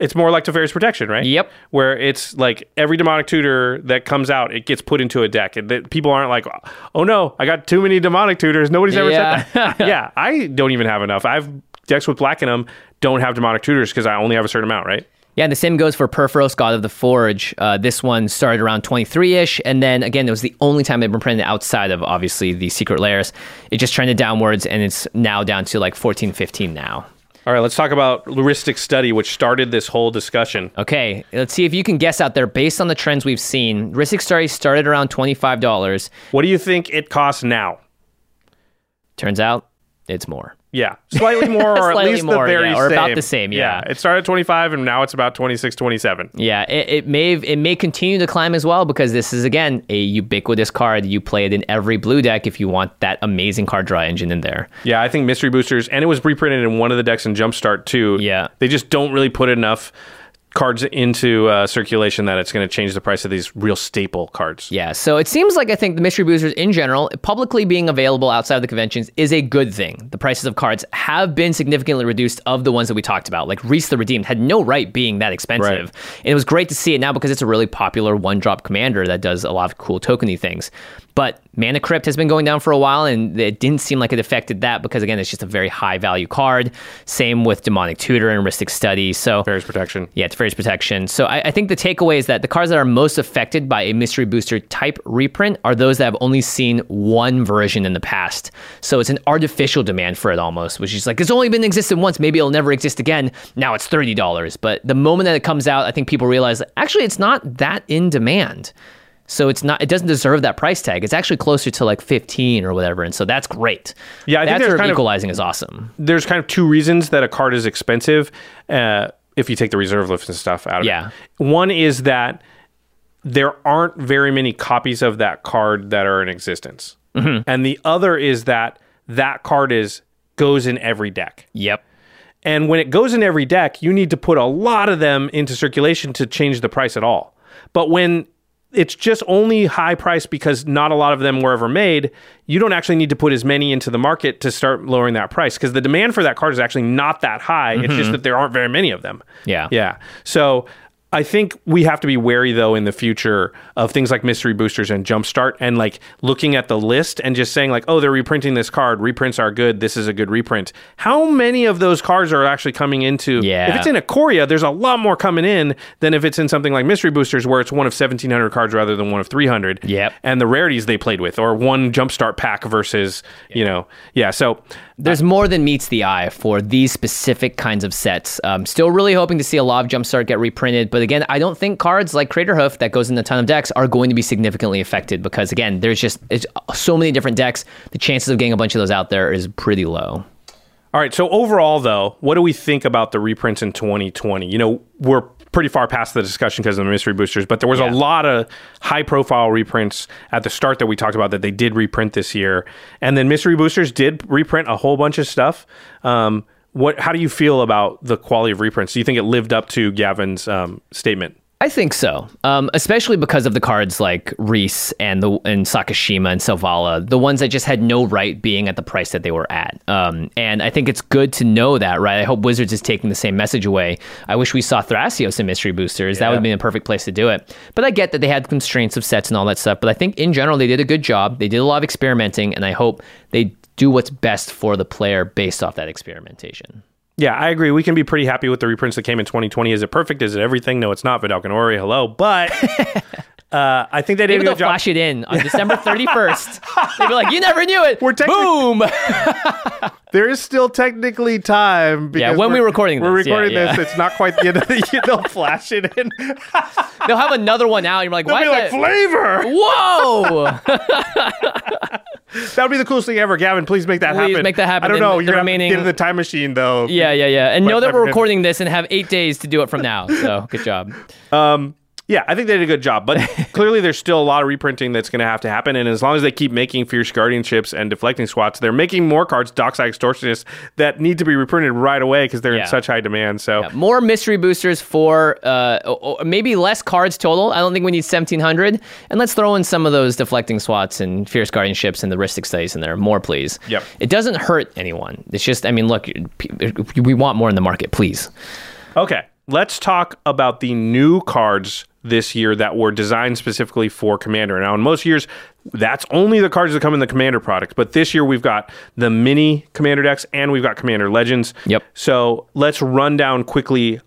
It's more like Teferi's Protection, right? Yep. Where it's like every demonic tutor that comes out, it gets put into a deck. And that people aren't like, oh no, I got too many demonic tutors. Nobody's ever Yeah. said that. yeah, I don't even have enough. I've decks with black in them, don't have demonic tutors because I only have a certain amount, right? Yeah, and the same goes for Purphoros, God of the Forge. Uh, this one started around 23 ish. And then again, it was the only time it had been printed outside of obviously the Secret Lairs. It just trended downwards and it's now down to like 14, 15 now. All right, let's talk about Luristic Study, which started this whole discussion. Okay, let's see if you can guess out there based on the trends we've seen. Rhystic Story started around $25. What do you think it costs now? Turns out it's more. Yeah, slightly more, or at least more, the very yeah, or same. about the same, yeah. it started at 25, and now it's about 26, 27. Yeah, it, it may it may continue to climb as well because this is again a ubiquitous card. You play it in every blue deck if you want that amazing card draw engine in there. Yeah, I think Mystery Boosters, and it was reprinted in one of the decks in Jumpstart too. Yeah. they just don't really put enough cards into uh, circulation that it's going to change the price of these real staple cards. Yeah, so it seems like I think the mystery boosters in general, publicly being available outside of the conventions, is a good thing. The prices of cards have been significantly reduced of the ones that we talked about. Like Rhys the Redeemed had no right being that expensive. Right. And it was great to see it now because it's a really popular one drop commander that does a lot of cool tokeny things. But Mana Crypt has been going down for a while, and it didn't seem like it affected that because, again, it's just a very high value card. Same with Demonic Tutor and Rhystic Study. So, Fairies Protection. yeah, it's Fairies Protection. So I, I think the takeaway is that the cards that are most affected by a mystery booster type reprint are those that have only seen one version in the past. So it's an artificial demand for it almost, which is like it's only been existed once, maybe it'll never exist again. Now it's thirty dollars. But the moment that it comes out, I think people realize actually it's not that in demand. So it's not it doesn't deserve that price tag. It's actually closer to like 15 or whatever. And so that's great. Yeah, I think that there's sort of kind of- equalizing is awesome. There's kind of two reasons that a card is expensive uh, if you take the reserve lifts and stuff out of Yeah. it. One is that there aren't very many copies of that card that are in existence, Mm-hmm. and the other is that that card is goes in every deck. Yep. And when it goes in every deck, you need to put a lot of them into circulation to change the price at all. But when it's just only high price because not a lot of them were ever made, you don't actually need to put as many into the market to start lowering that price because the demand for that card is actually not that high. It's just mm-hmm. that there aren't very many of them. Yeah. Yeah. So I think we have to be wary though in the future of things like mystery boosters and jumpstart and like looking at the list and just saying like, oh, they're reprinting this card. Reprints are good. This is a good reprint. How many of those cards are actually coming into? Yeah. If it's in Ikoria, there's a lot more coming in than if it's in something like mystery boosters where it's one of 1,700 cards rather than one of 300. Yep. And the rarities they played with, or one jumpstart pack versus, you know, yeah. So There's more than meets the eye for these specific kinds of sets. Um, still really hoping to see a lot of Jumpstart get reprinted, but again, I don't think cards like Crater Hoof that goes in a ton of decks are going to be significantly affected because again, there's just it's so many different decks. The chances of getting a bunch of those out there is pretty low. All right. So overall, though, what do we think about the reprints in 2020? You know, we're pretty far past the discussion because of the mystery boosters, but there was Yeah. a lot of high-profile reprints at the start that we talked about that they did reprint this year, and then mystery boosters did reprint a whole bunch of stuff. Um, what? How do you feel about the quality of reprints? Do you think it lived up to Gavin's um, statement? I think so, um, especially because of the cards like Rhys and the and Sakashima and Selvala, the ones that just had no right being at the price that they were at. Um, and I think it's good to know that, right? I hope Wizards is taking the same message away. I wish we saw Thrasios in Mystery Boosters. That would been a perfect place to do it. But I get that they had constraints of sets and all that stuff. But I think in general they did a good job. They did a lot of experimenting, and I hope they do what's best for the player based off that experimentation. Yeah, I agree. We can be pretty happy with the reprints that came in 2020. Is it perfect? Is it everything? No, it's not. Vedalken Orrery, hello. But uh, I think they did Maybe a they'll good job. flash it in on December 31st. They'll be like, you never knew it. We're technic- Boom. There is still technically time. Yeah, when we're we're recording this, we're this, yeah, recording yeah. this. It's not quite the end of the year. They'll flash it in. They'll have another one out. And you're like, They'll why be is like that? flavor. Whoa! That would be the coolest thing ever, Gavin. Please make that Please happen. make that happen I don't know. the You're gonna remaining- get in the time machine though. yeah, yeah, yeah. And But- know that we're recording this and have eight days to do it from now. So good job. Um, yeah, I think they did a good job, but clearly there's still a lot of reprinting that's going to have to happen. And as long as they keep making fierce guardianships and deflecting swats, they're making more cards, Dockside Extortionists, that need to be reprinted right away because they're Yeah. in such high demand. So More mystery boosters for uh, maybe less cards total. I don't think we need 1,700. And let's throw in some of those deflecting swats and fierce guardianships and the Rhystic studies in there. More, please. Yep. It doesn't hurt anyone. It's just, I mean, look, we want more in the market, please. Okay, let's talk about the new cards this year that were designed specifically for Commander. Now, in most years, that's only the cards that come in the Commander product. But this year, we've got the mini Commander decks and we've got Commander Legends. Yep. So let's run down quickly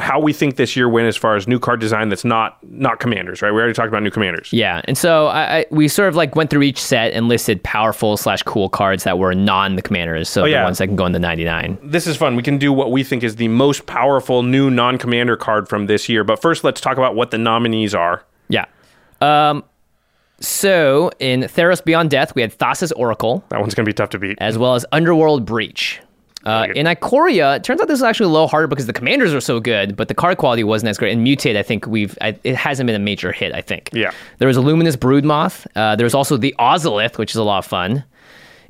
how we think this year went as far as new card design that's not not commanders right we already talked about new commanders Yeah, and so I, I we sort of like went through each set and listed powerful slash cool cards that were non the commanders, so the Oh, yeah. ones that can go in the ninety nine. this is fun we can do what we think is the most powerful new non-commander card from this year but first let's talk about what the nominees are Yeah. Um. So in Theros Beyond Death, we had Thassa's Oracle, that one's gonna be tough to beat as well as Underworld Breach. Uh, in Ikoria, it turns out this is actually a little harder because the commanders are so good, but the card quality wasn't as great. And Mutate, I think we've I, it hasn't been a major hit. I think. Yeah. There was a Luminous Broodmoth. Uh, there was also the Ozolith, which is a lot of fun.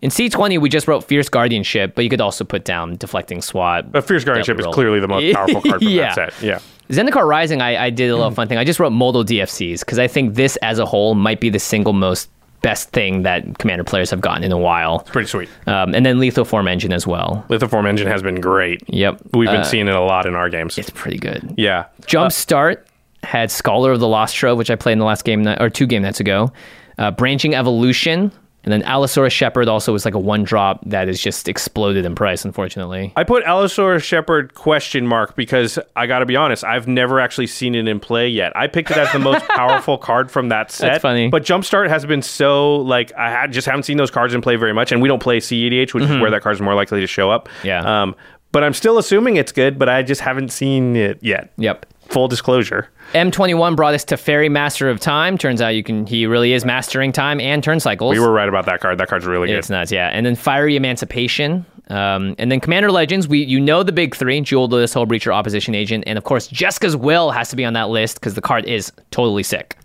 In C20, we just wrote Fierce Guardianship, but you could also put down Deflecting SWAT. but fierce guardianship is clearly the most powerful card from Yeah. that set yeah Zendikar Rising, I, I did a little fun thing. I just wrote modal DFCs because I think this as a whole might be the single most best thing that Commander players have gotten in a while. It's pretty sweet Um, and then Lithoform Engine as well. Lithoform engine has been great Yep. we've been Uh, seeing it a lot in our games It's pretty good. yeah Jump Start had Scholar of the Lost Trove, which I played in the last game or two game nights ago. Uh, Branching Evolution. And then Allosaurus Shepherd also was like a one drop that has just exploded in price, unfortunately. I put Allosaurus Shepherd question mark because I got to be honest, I've never actually seen it in play yet. I picked it as the most powerful card from that set. That's funny. But Jumpstart has been so like I had, just haven't seen those cards in play very much, and we don't play CEDH, which is where that card's more likely to show up. Mm-hmm. Yeah. Um, but I'm still assuming it's good, but I just haven't seen it yet. Yep. Full disclosure. M21 brought us Teferi Master of Time. Turns out you can he really is mastering time and turn cycles. We were right about that card. That card's really good. It's nuts, yeah. And then Fiery Emancipation. Um, and then Commander Legends, we you know the big three: Jeweled Lotus, Hull Breacher, Opposition Agent, and of course Jessica's Will has to be on that list because the card is totally sick.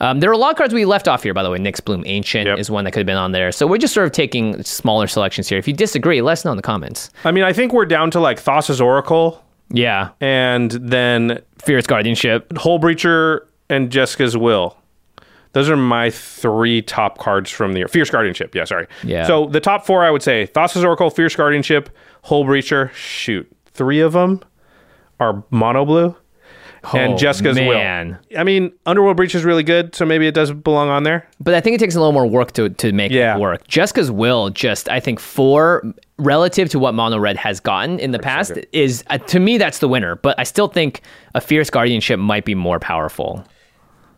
Um, there are a lot of cards we left off here, by the way. Nyx Bloom Ancient Yep. is one that could have been on there. So we're just sort of taking smaller selections here. If you disagree, let us know in the comments. I mean, I think we're down to like Thassa's Oracle Yeah, and then Fierce Guardianship. Hullbreacher and Jessica's Will. Those are my three top cards from the year. Fierce Guardianship, yeah, sorry. Yeah. So the top four, I would say Thassa's Oracle, Fierce Guardianship, Hullbreacher. Shoot, three of them are mono blue. and Oh, Jessica's man. Will. I mean, Underworld Breach is really good, so maybe it does belong on there. But I think it takes a little more work to to make Yeah. it work. Jessica's will just I think four relative to what Mono Red has gotten in the past is uh, to me that's the winner. But I still think a fierce guardianship might be more powerful.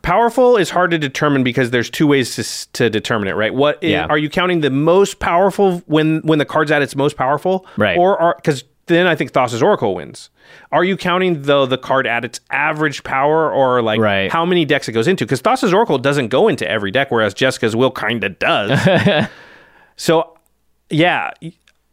Powerful is hard to determine because there's two ways to, to determine it, right? What Yeah. are you counting the most powerful when when the card's at its most powerful, Right. Or are because then I think Thassa's Oracle wins. Are you counting though the card at its average power or like Right. how many decks it goes into? Because Thassa's Oracle doesn't go into every deck, whereas Jessica's Will kind of does. so, yeah,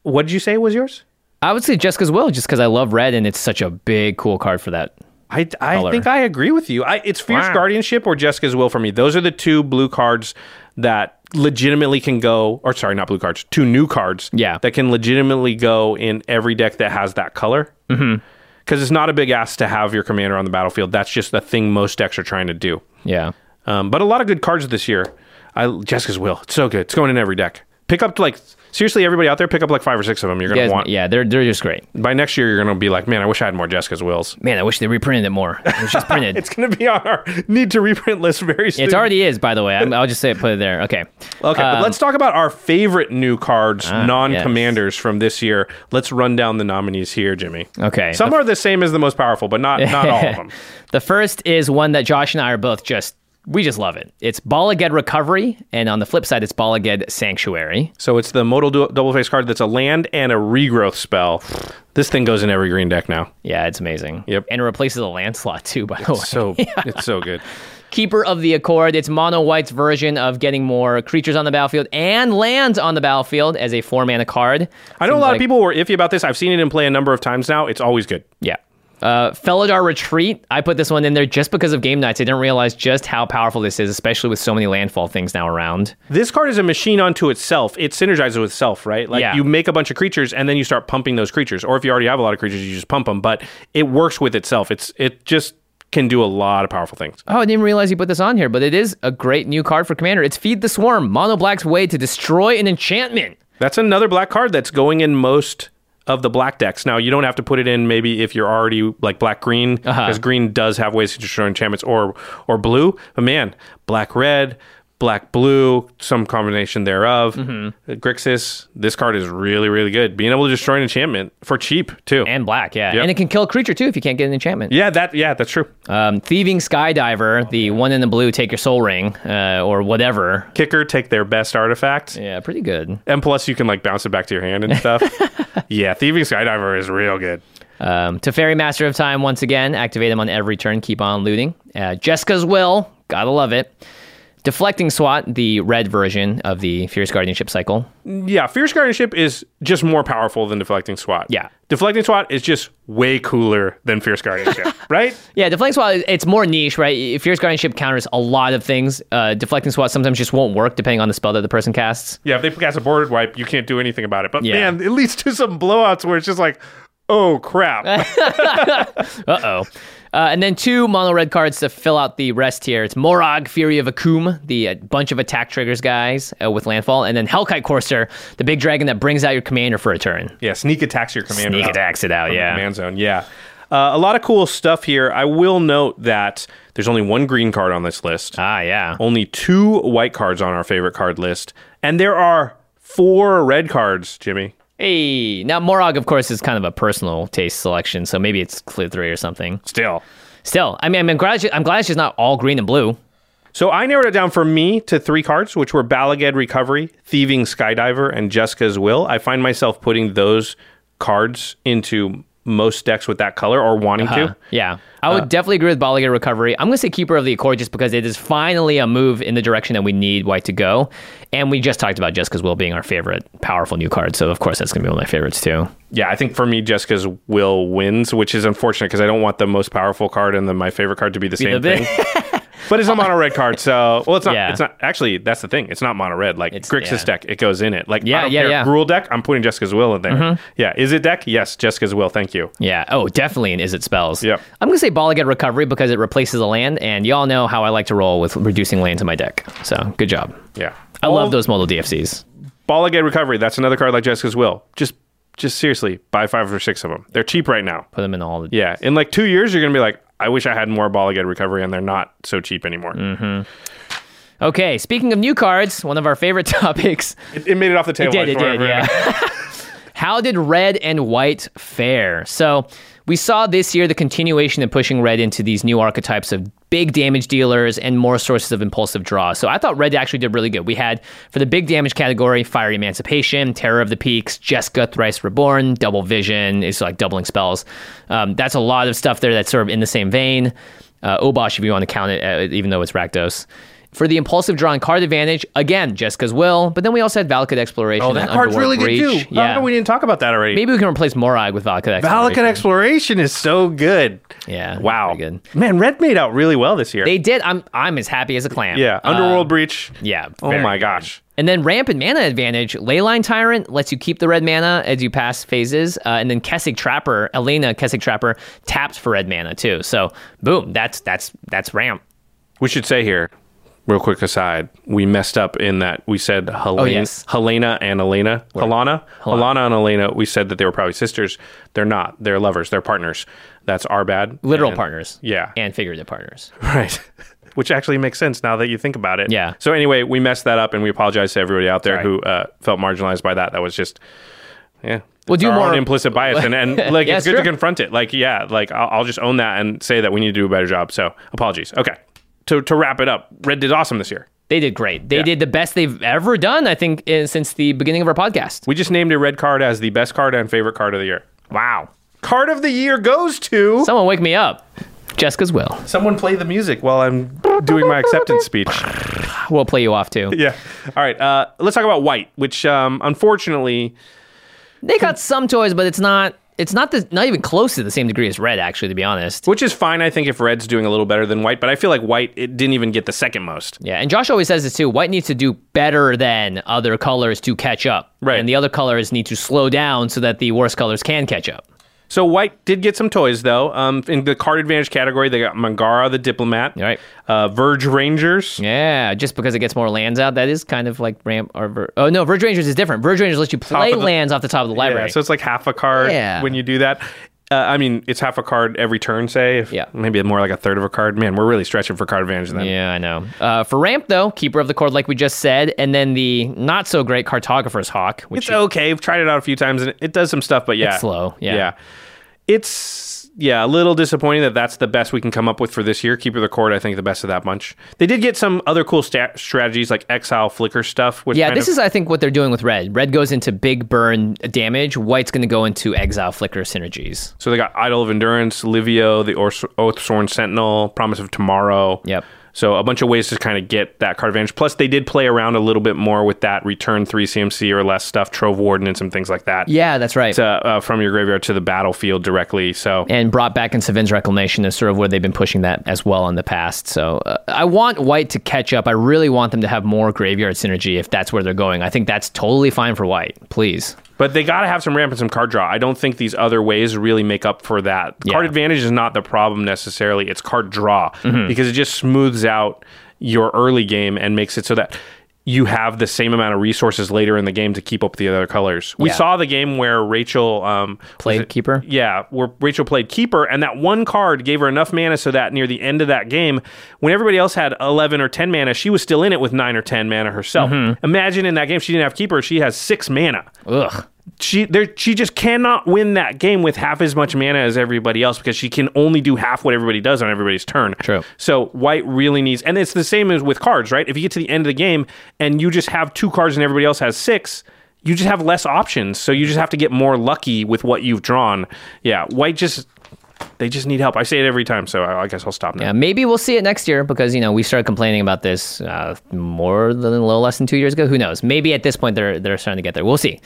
what did you say was yours? I would say Jessica's will just because I love red and it's such a big cool card for that. I, I color. think I agree with you. I, it's Fierce Wow. Guardianship or Jessica's Will for me. Those are the two blue cards that legitimately can go, or sorry, not blue cards, two new cards. Yeah. That can legitimately go in every deck that has that color. Mm-hmm. Because it's not a big ask to have your commander on the battlefield. That's just the thing most decks are trying to do. Yeah. Um, but a lot of good cards this year. I Jessica's Will. It's so good. It's going in every deck. Pick up like seriously, everybody out there, pick up like five or six of them. You're gonna Guys, want. yeah, they're they're just great. By next year, you're gonna be like, man, I wish I had more Jessica's Wills. Man, I wish they reprinted it more. It was just printed. It's gonna be on our need to reprint list very soon. It already is, by the way. I'm, I'll just say it, put it there. Okay. Okay, but Um, let's talk about our favorite new cards, Ah, non-commanders from this year. Let's run down the nominees here, Jimmy. Okay. Some are the same as the most powerful, but not not all of them. The first is one that Josh and I are both just we just love it. It's Bala Ged Recovery, and on the flip side, it's Bala Ged Sanctuary. So it's the modal du- double face card that's a land and a regrowth spell. This thing goes in every green deck now. Yeah, it's amazing. Yep. And it replaces a land slot too, by the way. So it's so good. Keeper of the Accord. It's Mono White's version of getting more creatures on the battlefield and lands on the battlefield as a four mana card. I know a lot like- of people were iffy about this. I've seen it in play a number of times now. It's always good. Yeah. Uh, Felidar Retreat. I put this one in there just because of game nights. I didn't realize just how powerful this is, especially with so many landfall things now around. This card is a machine unto itself. It synergizes with itself, right? Like Yeah. you make a bunch of creatures and then you start pumping those creatures. Or if you already have a lot of creatures, you just pump them. But it works with itself. It's it just can do a lot of powerful things. Oh, I didn't even realize you put this on here, but it is a great new card for Commander. It's Feed the Swarm, Mono Black's way to destroy an enchantment. That's another black card that's going in most of the black decks. Now you don't have to put it in maybe if you're already like black green uh-huh. because green does have ways to destroy enchantments or or blue. But man, black red, black blue, some combination thereof. Mm-hmm. Uh, Grixis, this card is really really good. Being able to destroy an enchantment for cheap too. And black, yeah. Yep. And it can kill a creature too if you can't get an enchantment. yeah, that yeah, that's true. Um, Thieving Skydiver, the one in the blue, take your Sol Ring, uh, or whatever. Kicker take their best artifact. Yeah, pretty good. And plus you can like bounce it back to your hand and stuff. yeah, Thieving Skydiver is real good. Um, Teferi Master of Time, once again, activate him on every turn, keep on looting. Uh, Jessica's Will, gotta love it. Deflecting SWAT, the red version of the Fierce Guardianship cycle. Yeah, Fierce Guardianship is just more powerful than Deflecting SWAT. Yeah. Deflecting SWAT is just way cooler than Fierce Guardianship, right? Yeah, Deflecting SWAT, it's more niche, right? Fierce Guardianship counters a lot of things. Uh, deflecting SWAT sometimes just won't work depending on the spell that the person casts. Yeah, if they cast a boarded wipe, you can't do anything about it. But Yeah. man, it leads to some blowouts where it's just like, oh crap. Uh-oh. Uh, and then two mono red cards to fill out the rest here. It's Moraug, Fury of Akoum, the uh, bunch of attack triggers guys uh, with landfall, and then Hellkite Courser, the big dragon that brings out your commander for a turn. yeah, sneak attacks your commander. Sneak out attacks it out, from yeah. Command zone, yeah. Uh, a lot of cool stuff here. I will note that there's only one green card on this list. Ah, yeah. only two white cards on our favorite card list, and there are four red cards, Jimmy. Hey, now Moraug, of course, is kind of a personal taste selection, so maybe it's clear three or something. Still. Still, I mean, I'm glad, she, I'm glad just not all green and blue. So I narrowed it down for me to three cards, which were Bala Ged Recovery, Thieving Skydiver, and Jessica's Will. I find myself putting those cards into most decks with that color or wanting Uh, to. yeah, I would definitely agree with Bala Ged Recovery. I'm going to say Keeper of the Accord just because it is finally a move in the direction that we need White to go. And we just talked about Jessica's Will being our favorite powerful new card. So, of course, that's going to be one of my favorites, too. Yeah, I think for me, Jessica's Will wins, which is unfortunate because I don't want the most powerful card and my favorite card to be the same the thing. but it's a mono red card, so well, it's not. Yeah. It's not actually. That's the thing. It's not mono red. Like It's- Grixis yeah. deck, it goes in it. Like Yeah, I don't yeah, care. yeah. Mm-hmm. Rule deck, I'm putting Jessica's Will in there. Yeah, is it deck? Yes, Jessica's Will. Thank you. Yeah. Oh, definitely And Izzet Spells. Yeah. I'm going to say Bala Ged Recovery because it replaces a land. And y'all know how I like to roll with reducing lands in my deck. So, good job. Yeah, I love those modal DFCs. Bala Ged Recovery. That's another card like Jessica's Will. Just, just seriously, buy five or six of them. They're cheap right now. Put them in all the. Yeah, in like two years, you're gonna be like, I wish I had more Bala Ged recovery, and they're not so cheap anymore. Mm-hmm. Okay, speaking of new cards, one of our favorite topics. It, it made it off the table. It did, it did, yeah. How did red and white fare? So we saw this year the continuation of pushing red into these new archetypes of big damage dealers and more sources of impulsive draw. So I thought red actually did really good. We had for the big damage category, Fiery Emancipation, Terror of the Peaks, Jessica Thrice Reborn, Double Vision is like doubling spells. Um, that's a lot of stuff there that's sort of in the same vein. Uh, Obosh, if you want to count it, uh, even though it's Rakdos. For the impulsive draw and card advantage, again, Jessica's Will, but then we also had Valakut Exploration. Oh, that card's really good too. Yeah. we didn't talk about that already? Maybe we can replace Moraug with Valakut Exploration. Valakut Exploration is so good. Yeah, Wow. good. Man, Red made out really well this year. They did. I'm I'm as happy as a clam. yeah. Uh, Underworld Breach. yeah. Oh my good. gosh. And then ramp and mana advantage. Leyline Tyrant lets you keep the red mana as you pass phases, uh, and then Kessig Trapper, Alena Kessig Trapper taps for red mana too. So boom, that's that's that's ramp. We should say here, real quick aside, we messed up in that we said Halana, Oh, yes. Halana and Alena. Halana? Halana and Alena, we said that they were probably sisters. They're not. They're lovers. They're partners. That's our bad. Literal And- partners. Yeah. And figurative partners. Right. Which actually makes sense now that you think about it. Yeah. So anyway, we messed that up, and we apologize to everybody out there who uh, felt marginalized by that. That was just, yeah. We'll do more- implicit bias, and, and like Yeah, it's it's good to confront it. Like, yeah, like I'll, I'll just own that and say that we need to do a better job. So apologies. Okay. To to wrap it up, Red did awesome this year. They did great. They Yeah. did the best they've ever done, I think, since the beginning of our podcast. We just named a red card as the best card and favorite card of the year. Wow. Card of the year goes to Someone wake me up. Jessica's will. someone. Play the music while I'm doing my acceptance speech. We'll play you off too. Yeah. All right. Uh, let's talk about white, which um, unfortunately They got some toys, but it's not. It's not the not even close to the same degree as red. Actually, to be honest. Which is fine, I think, if red's doing a little better than white, but I feel like white it didn't even get the second most. Yeah, and Josh always says this too. White needs to do better than other colors to catch up. Right. And the other colors need to slow down so that the worst colors can catch up. So white did get some toys though. Um, in the card advantage category, they got Mangara the Diplomat, Right. uh, Verge Rangers. Yeah, just because it gets more lands out, that is kind of like ramp or Ver- oh no, Verge Rangers is different. Verge Rangers lets you play of the- lands off the top of the library. Yeah, so it's like half a card Yeah. when you do that. Uh, I mean, it's half a card every turn, say. If, Yeah. Maybe more like a third of a card. Man, we're really stretching for card advantage then. Yeah, I know. Uh, for ramp though, keeper of the cord, like we just said, and then the not so great cartographer's hawk, which It's okay. I've tried it out a few times and it- it does some stuff, but yeah. It's slow, yeah. Yeah. It's, yeah, a little disappointing that that's the best we can come up with for this year. Keeper of the Court, I think, the best of that bunch. They did get some other cool stat- strategies like Exile Flicker stuff. Which yeah, this of- is I think what they're doing with red. Red goes into big burn damage. White's going to go into exile flicker synergies. So they got Idol of Endurance, Livio, the Ors- Oathsworn Sentinel, Promise of Tomorrow. Yep. So a bunch of ways to kind of get that card advantage. Plus, they did play around a little bit more with that return three CMC or less stuff, Trove Warden, and some things like that. Yeah, that's right. To, uh, from your graveyard to the battlefield directly. So and brought back in Sevinne's Reclamation is sort of where they've been pushing that as well in the past. So uh, I want White to catch up. I really want them to have more graveyard synergy if that's where they're going. I think that's totally fine for White. Please. But they got to have some ramp and some card draw. I don't think these other ways really make up for that. Yeah. Card advantage is not the problem necessarily. It's card draw Mm-hmm. because it just smooths out your early game and makes it so that you have the same amount of resources later in the game to keep up with the other colors. We Yeah. saw the game where Rachel um, Played it- Keeper? Yeah, where Rachel played keeper, and that one card gave her enough mana so that near the end of that game, when everybody else had eleven or ten mana, she was still in it with nine or ten mana herself. Mm-hmm. Imagine in that game she didn't have keeper; she has six mana Ugh. She there she just cannot win that game with half as much mana as everybody else because she can only do half what everybody does on everybody's turn. True. So white really needs and it's the same as with cards, right? If you get to the end of the game and you just have two cards and everybody else has six, you just have less options. So you just have to get more lucky with what you've drawn. Yeah, white just they just need help. I say it every time, so I, I guess I'll stop now. Yeah, maybe we'll see it next year because you know we started complaining about this uh, more than a little less than two years ago. Who knows? Maybe at this point they're they're starting to get there. We'll see.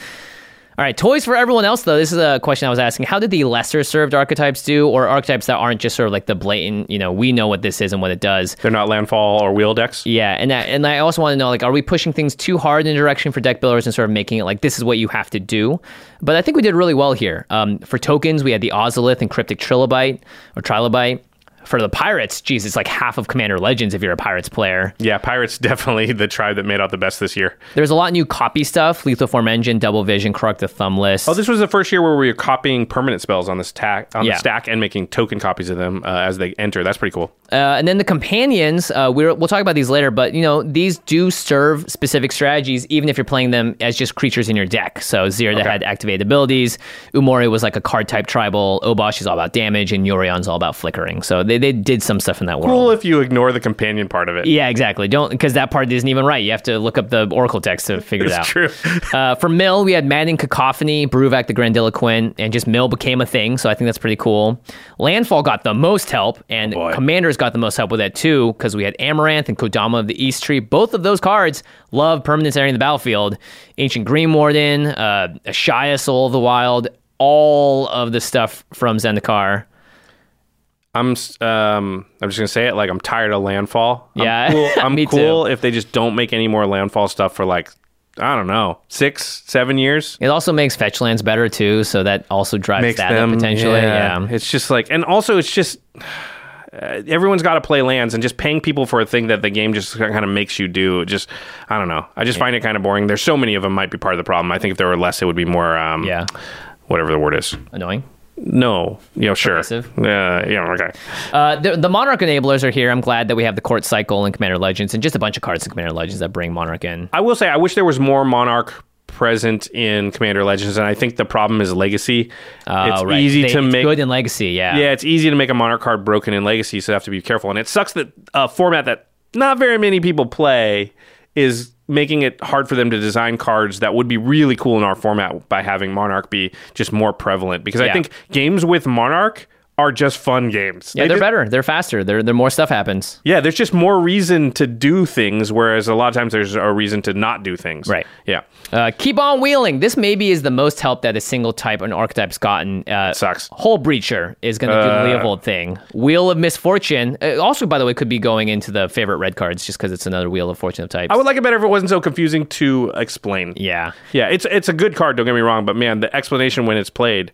All right, toys for everyone else though. This is a question I was asking. How did the lesser served archetypes do, or archetypes that aren't just sort of like the blatant? You know, we know what this is and what it does. They're not landfall or wheel decks. Yeah, and that, and I also want to know like, are we pushing things too hard in a direction for deck builders and sort of making it like this is what you have to do? But I think we did really well here. Um, for tokens, we had the Ozolith and Cryptic Trilobite or Trilobite. For the Pirates, geez, it's like half of Commander Legends if you're a Pirates player. Yeah, Pirates definitely the tribe that made out the best this year. There's a lot of new copy stuff: Lithoform Engine, Double Vision, Krark the Thumbless. Oh, this was the first year where we were copying permanent spells on the stack on Yeah. the stack and making token copies of them uh, as they enter. That's pretty cool. Uh, and then the companions, uh, we're, we'll talk about these later, but you know these do serve specific strategies, even if you're playing them as just creatures in your deck. So Zir that Okay. had activated abilities, Umori was like a card type tribal, Obosh is all about damage, and Yorion's all about flickering. So they, they did some stuff in that world. Cool if you ignore the companion part of it. Yeah, exactly. Don't because that part isn't even right. You have to look up the Oracle text to figure it out. True. Uh, for Mill, we had Maddening Cacophony, Bruvac the Grandiloquent, and just Mill became a thing. So I think that's pretty cool. Landfall got the most help, and boy. Commanders got the most help with that too, because we had Amareth and Kodama of the East Tree. Both of those cards love permanence entering the battlefield. Ancient Green Warden, uh, Ashaya Soul of the Wild, all of the stuff from Zendikar. I'm um I'm just gonna say it like I'm tired of landfall. I'm Yeah, cool. I'm cool too. if they just don't make any more landfall stuff for like I don't know six seven years. It also makes fetch lands better too, so that also drives Makes that them potentially. Yeah. yeah. it's just like and also it's just. Uh, everyone's got to play lands, and just paying people for a thing that the game just kind of makes you do. Just, I don't know. I just find it kind of boring. There's so many of them, might be part of the problem. I think if there were less, it would be more. Um, Yeah. whatever the word is. Annoying. No, you know, sure. Yeah, yeah, okay. Uh, the, the Monarch enablers are here. I'm glad that we have the Court Cycle and Commander Legends and just a bunch of cards in Commander Legends that bring Monarch in. I will say, I wish there was more Monarch present in Commander Legends, and I think the problem is Legacy. Uh, it's right. easy They- to it's make. good in Legacy. Yeah. yeah, it's easy to make a Monarch card broken in Legacy, so you have to be careful. And it sucks that a format that not very many people play is making it hard for them to design cards that would be really cool in our format by having Monarch be just more prevalent. Because I think games with Monarch are just fun games. Yeah, They they're just- better. They're faster. They're, they're more stuff happens. Yeah, there's just more reason to do things, whereas a lot of times there's a reason to not do things. Right. Yeah. Uh, keep on wheeling. This maybe is the most help that a single type and archetype's gotten. Uh, Sucks. Hullbreacher is going to do the Leovold thing. Wheel of Misfortune. Uh, also, by the way, could be going into the favorite red cards just because it's another Wheel of Fortune of types. I would like it better if it wasn't so confusing to explain. yeah. Yeah, it's it's a good card, don't get me wrong, but man, the explanation when it's played.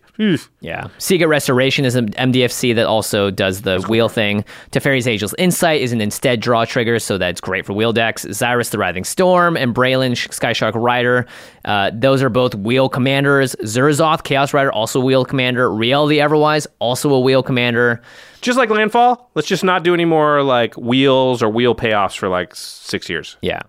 Yeah. Seagate Restoration is an MDFC that also does the wheel thing. Teferi's Ageless Insight is an instead draw trigger, so that's great for wheel decks. Xyris the Writhing Storm and Brallin Sh- Sky Shark Rider. Uh, those are both wheel commanders. Zurzoth Chaos Rider, also wheel commander. Rielle the Everwise, also a wheel commander. Just like Landfall, let's just not do any more like wheels or wheel payoffs for like six years. Yeah.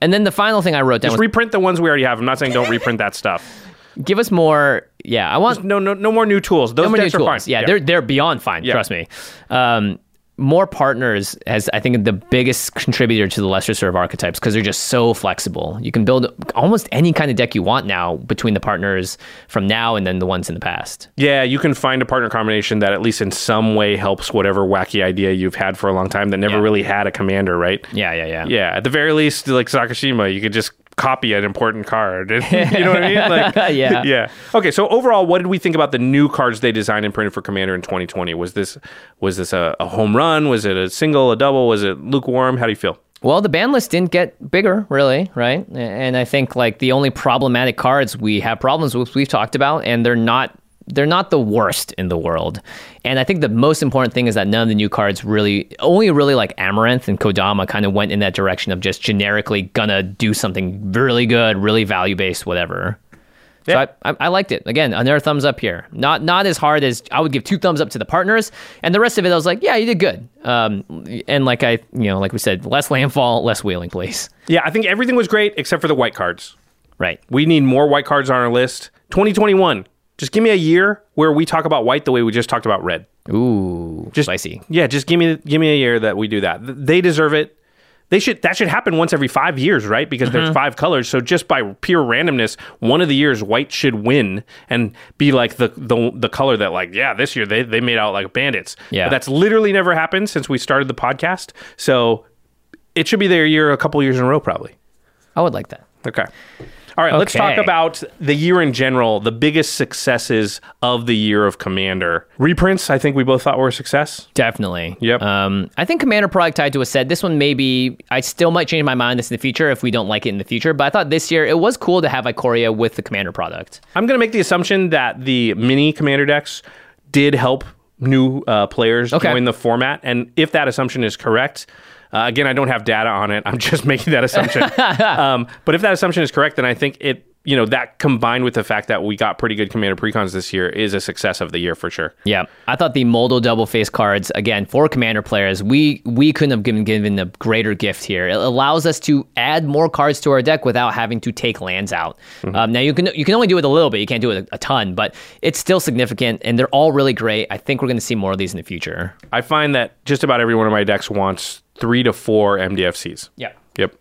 And then the final thing I wrote down Just was reprint the ones we already have. I'm not saying don't reprint that stuff. Give us more. Yeah, I want No, no, no more new tools. Those no more new decks are tools. fine. Yeah, they're they're beyond fine. Yeah. Trust me. Um, more partners has I think the biggest contributor to the lesser serve archetypes because they're just so flexible. You can build almost any kind of deck you want now between the partners from now and then the ones in the past. Yeah, you can find a partner combination that at least in some way helps whatever wacky idea you've had for a long time that never Yeah. really had a commander, right? Yeah, yeah, yeah. Yeah, at the very least, like Sakashima, you could just copy an important card. you know what I mean? Like, Yeah. yeah. Okay, so overall, what did we think about the new cards they designed and printed for Commander in 2020? Was this was this a, a home run? Was it a single, a double? Was it lukewarm? How do you feel? Well, the ban list didn't get bigger, really, right? And I think like the only problematic cards we have problems with, we've talked about, and they're not they're not the worst in the world. And I think the most important thing is that none of the new cards really, only really like Amareth and Kodama kind of went in that direction of just generically gonna do something really good, really value based, whatever. So Yeah. I, I, I liked it. Again, another thumbs up here. Not not as hard as I would give two thumbs up to the partners, and the rest of it I was like, yeah, you did good. Um, and like I, you know, like we said, less landfall, less wheeling, please. Yeah, I think everything was great except for the white cards. Right. We need more white cards on our list. 2021. Just give me a year where we talk about white the way we just talked about red. Ooh, Just spicy. Yeah, just give me give me a year that we do that. They deserve it. They should that should happen once every five years, right? Because Mm-hmm. there's five colors. So just by pure randomness, one of the years white should win and be like the the, the color that like yeah this year they they made out like bandits. Yeah. but that's literally never happened since we started the podcast. So it should be their year, a couple years in a row, probably. I would like that. Okay. All right, let's talk about the year in general, the biggest successes of the year of Commander. Reprints, I think we both thought were a success. Definitely. Yep. Um, I think Commander product tied to a set. This one maybe I still might change my mind this in the future if we don't like it in the future. But I thought this year it was cool to have Ikoria with the Commander product. I'm going to make the assumption that the mini Commander decks did help new uh, players Okay. join the format. And if that assumption is correct, uh, again, I don't have data on it. I'm just making that assumption. um, but if that assumption is correct, then I think it, you know, that combined with the fact that we got pretty good commander precons this year is a success of the year for sure. Yeah, I thought the modal double face cards again for commander players. We we couldn't have given given a greater gift here. It allows us to add more cards to our deck without having to take lands out. Um, now you can you can only do it a little bit. You can't do it a, a ton, but it's still significant, and they're all really great. I think we're going to see more of these in the future. I find that just about every one of my decks wants three to four MDFCs. Yeah. Yep.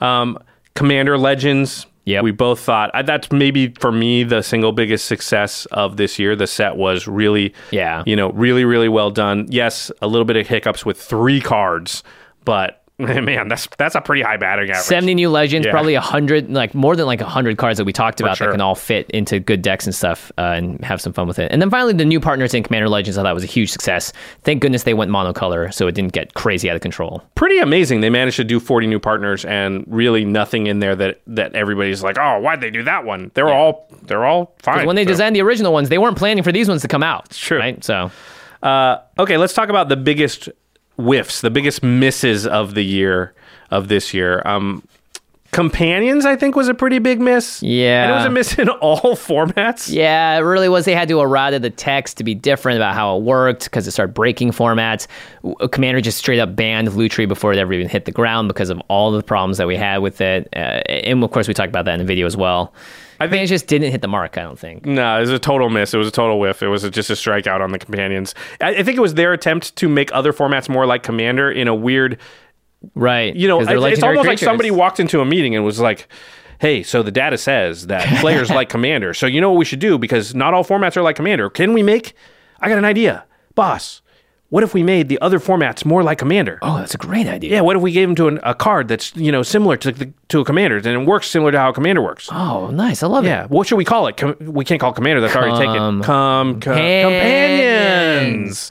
Um, Commander Legends. Yep. We both thought that's maybe for me the single biggest success of this year. The set was really, Yeah. you know, really, really well done. Yes, a little bit of hiccups with three cards, but man, that's that's a pretty high batting average. 70 new legends, Yeah. probably 100, like more than like 100 cards that we talked about sure. that can all fit into good decks and stuff uh, and have some fun with it. And then finally, the new partners in Commander Legends, I thought was a huge success. Thank goodness they went monocolor so it didn't get crazy out of control. pretty amazing. They managed to do 40 new partners and really nothing in there that that everybody's like, oh, why'd they do that one? They're all they're all fine. When they So- designed the original ones, they weren't planning for these ones to come out. It's true. Right? So, Uh, okay, let's talk about the biggest whiffs, the biggest misses of the year of this year. Um, Companions, I think, was a pretty big miss. Yeah. and it was a miss in all formats. yeah, it really was. They had to errata the text to be different about how it worked because it started breaking formats. Commander just straight up banned Lutri before it ever even hit the ground because of all the problems that we had with it. Uh, and of course, we talked about that in the video as well. I think it just didn't hit the mark, I don't think. No, it was a total miss. It was a total whiff. It was just a strikeout on the companions. I, I think it was their attempt to make other formats more like Commander in a weird Right. you know, it's, almost like somebody walked into a meeting and was like, "Hey, so the data says that players like Commander. So you know what we should do because not all formats are like Commander. Can we make? I got an idea, boss. What if we made the other formats more like Commander? Oh, that's a great idea. Yeah, what if we gave them to an, a card that's you know similar to the, to a Commander and it works similar to how a Commander works? Oh, nice. I love Yeah, it. Yeah, what should we call it? Com- we can't call Commander. That's already taken. Com- Companions. companions.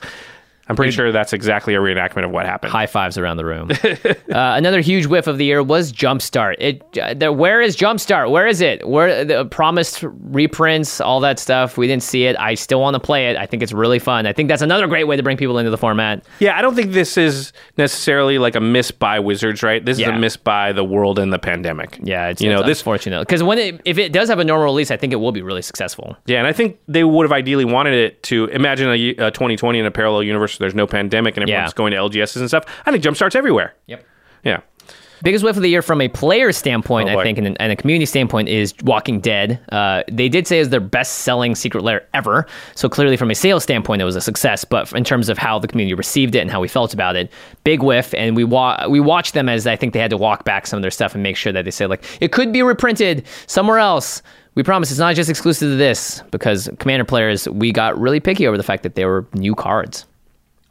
I'm pretty sure that's exactly a reenactment of what happened. High fives around the room. uh, another huge whiff of the year was Jumpstart. It, uh, the, where is Jumpstart? Where is it? Where the promised reprints, all that stuff? We didn't see it. I still want to play it. I think it's really fun. I think that's another great way to bring people into the format. Yeah, I don't think this is necessarily like a miss by Wizards, right? This is a miss by the world and the pandemic. Yeah, it's, you know this. fortunate because when it, if it does have a normal release, I think it will be really successful. Yeah, and I think they would have ideally wanted it to imagine a 2020 in a parallel universe. There's no pandemic and everyone's Yeah. going to LGSs and stuff. I think Jumpstart's everywhere. Yep. Yeah. Biggest whiff of the year from a player standpoint, Oh, I think, and, and a community standpoint is Walking Dead. Uh, they did say is their best selling secret lair ever. So clearly, from a sales standpoint, it was a success. But in terms of how the community received it and how we felt about it, big whiff. And we wa- we watched them as I think they had to walk back some of their stuff and make sure that they said like it could be reprinted somewhere else. We promise it's not just exclusive to this because Commander players we got really picky over the fact that they were new cards.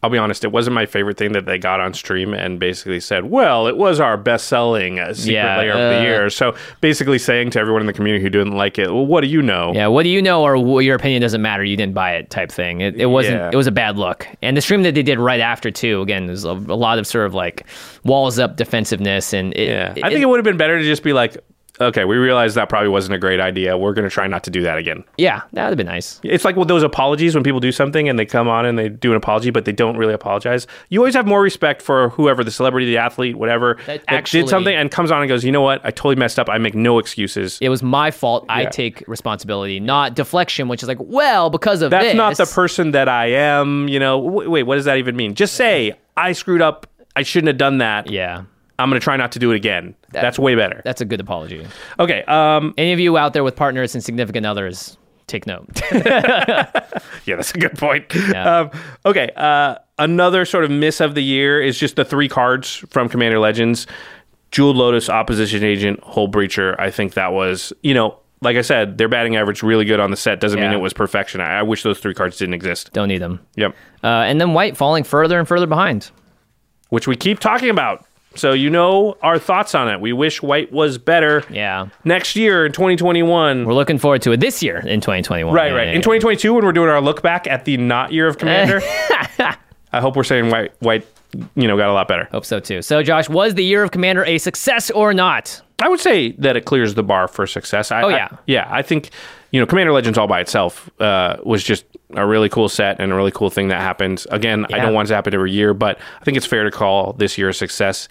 I'll be honest, it wasn't my favorite thing that they got on stream and basically said, well, it was our best selling uh, secret Yeah, lair of uh, the year. So basically saying to everyone in the community who didn't like it, well, what do you know? Yeah, what do you know, or wh- your opinion doesn't matter. You didn't buy it, type thing. It, it wasn't. Yeah. It was a bad look. And the stream that they did right after too. Again, there's a, a lot of sort of like walls up defensiveness, and it, Yeah. I think it would have been better to just be like, okay, we realized that probably wasn't a great idea. We're going to try not to do that again. yeah, that would have been nice. It's like with those apologies when people do something and they come on and they do an apology, but they don't really apologize. You always have more respect for whoever, the celebrity, the athlete, whatever, That that, actually- did something and comes on and goes, you know what? I totally messed up. I make no excuses. It was my fault. I take responsibility, not deflection, which is like, well, because of That's this. not the person that I am. You know, w- wait, what does that even mean? Just say, I screwed up. I shouldn't have done that. Yeah, I'm going to try not to do it again. That's way better. that's a good apology. Okay. Um, Any of you out there with partners and significant others, take note. Yeah, that's a good point. Yeah. Um, okay, uh, another sort of miss of the year is just the three cards from Commander Legends: Jeweled Lotus, Opposition Agent, Hullbreacher. I think that was, you know, like I said, their batting average really good on the set. Doesn't mean it was perfection. I, I wish those three cards didn't exist. Don't need them. Yep, Uh, and then white falling further and further behind. which we keep talking about. So you know our thoughts on it. We wish White was better. Yeah, Next year in 2021. we're looking forward to it this year in 2021. Right, Yeah, right. yeah, In yeah. 2022, when we're doing our look back at the not year of Commander, I hope we're saying White, White, you know, got a lot better. Hope so too. So, Josh, was the year of Commander a success or not? I would say that it clears the bar for success. I, Oh, I- yeah. yeah. I think you know, Commander Legends all by itself uh, was just a really cool set and a really cool thing that happened. Again, I don't want it to happen every year, but I think it's fair to call this year a success,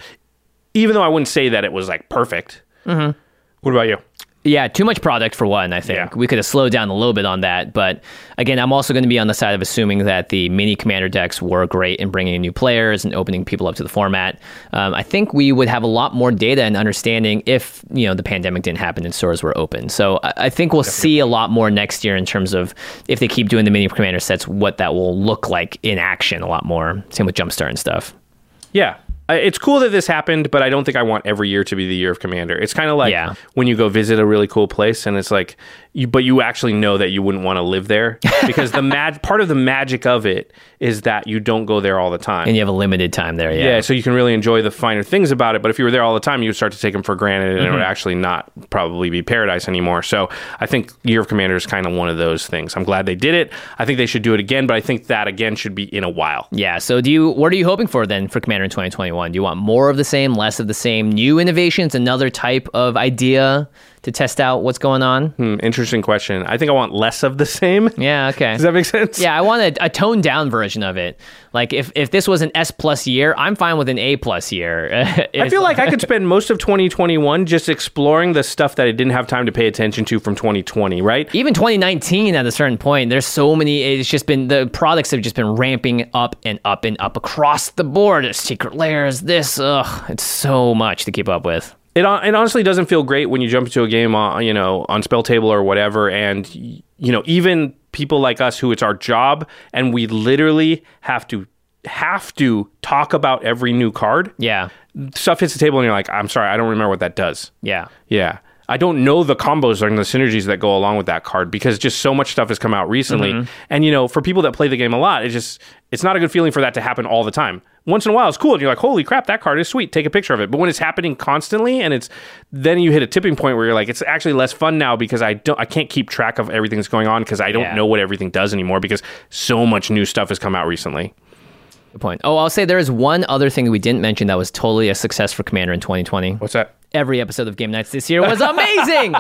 even though I wouldn't say that it was like perfect. Mm-hmm. What about you? Yeah, too much product for one, I think. Yeah. We could have slowed down a little bit on that. But again, I'm also going to be on the side of assuming that the mini commander decks were great in bringing in new players and opening people up to the format. Um, I think we would have a lot more data and understanding if, you know, the pandemic didn't happen and stores were open. So I, I think we'll see a lot more next year in terms of if they keep doing the mini commander sets, what that will look like in action a lot more. Same with Jumpstart and stuff. Yeah. It's cool that this happened, but I don't think I want every year to be the year of Commander. It's kind of like Yeah. when you go visit a really cool place and it's like, you, but you actually know that you wouldn't want to live there because the mag- part of the magic of it is that you don't go there all the time. And you have a limited time there. Yeah. yeah. so you can really enjoy the finer things about it. But if you were there all the time, you would start to take them for granted, and it Mm-hmm. would actually not probably be paradise anymore. So I think Year of Commander is kind of one of those things. I'm glad they did it. I think they should do it again, but I think that again should be in a while. Yeah. So, do you? What are you hoping for then for Commander in 2021? Do you want more of the same, less of the same, new innovations, another type of idea to test out what's going on? Hmm, interesting question. I think I want less of the same. Yeah. Okay. Does that make sense? yeah, I want a, a toned down version of it. Like if if this was an S plus year, I'm fine with an A plus year. I feel like I could spend most of 2021 just exploring the stuff that I didn't have time to pay attention to from 2020, right? even 2019 at a certain point there's so many it's just been the products have just been ramping up and up and up across the board There's secret lairs this ugh it's so much to keep up with It, it honestly doesn't feel great when you jump into a game on you know on spell table or whatever and you know even people like us who it's our job and we literally have to have to talk about every new card yeah stuff hits the table and you're like i'm sorry i don't remember what that does yeah yeah I don't know the combos and the synergies that go along with that card because just so much stuff has come out recently. Mm-hmm. And you know, for people that play the game a lot, it's just it's not a good feeling for that to happen all the time. Once in a while, it's cool, and you're like, "Holy crap, that card is sweet!" Take a picture of it. But when it's happening constantly, and it's then you hit a tipping point where you're like, "It's actually less fun now because I don't, I can't keep track of everything that's going on because I don't Yeah. know what everything does anymore because so much new stuff has come out recently." good point oh i'll say there is one other thing we didn't mention that was totally a success for commander in 2020 What's that? every episode of Game Nights this year was amazing.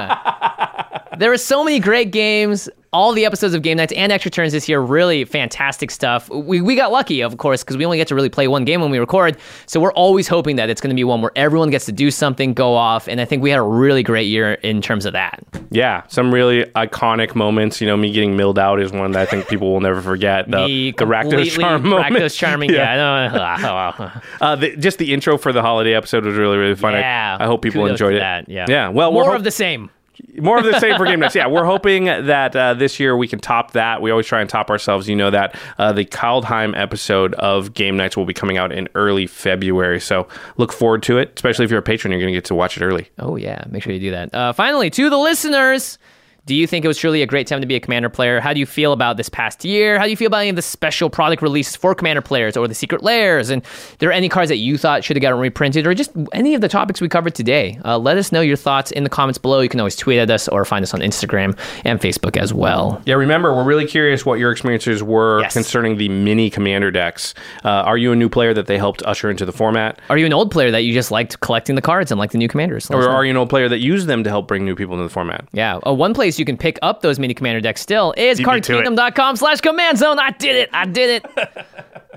there were so many great games. All the episodes of Game Nights and Extra Turns this year, really fantastic stuff. We, we got lucky, of course, because we only get to really play one game when we record. So we're always hoping that it's going to be one where everyone gets to do something, go off. And I think we had a really great year in terms of that. Yeah, some really iconic moments. You know, me getting milled out is one that I think people will never forget. The, Me the Rakdos charm moment. Rakdos charming, yeah. I know. Uh, the, just the intro for the holiday episode was really, really fun. I- yeah. I, hope people enjoyed it. That, yeah. Yeah. Well, more we're of the same. More of the same for Game Nights. Yeah, we're hoping that uh, this year we can top that. We always try and top ourselves. You know that uh, the Kaldheim episode of Game Nights will be coming out in early February. So look forward to it. Especially if you're a patron, you're going to get to watch it early. Oh, yeah. Make sure you do that. Uh, finally, to the listeners, do you think it was truly a great time to be a Commander player? How do you feel about this past year? How do you feel about any of the special product releases for Commander players or the secret lairs? And there are any cards that you thought should have gotten reprinted or just any of the topics we covered today? Uh, let us know your thoughts in the comments below. You can always tweet at us or find us on Instagram and Facebook as well. Yeah, remember, we're really curious what your experiences were Yes. concerning the mini commander decks. Uh, are you a new player that they helped usher into the format? Are you an old player that you just liked collecting the cards and like the new commanders? Let Or are you an old player that used them to help bring new people into the format? Yeah. Uh, one place you can pick up those mini commander decks still is Beat me to it. cardkingdom.com slash command zone. I did it. I did it.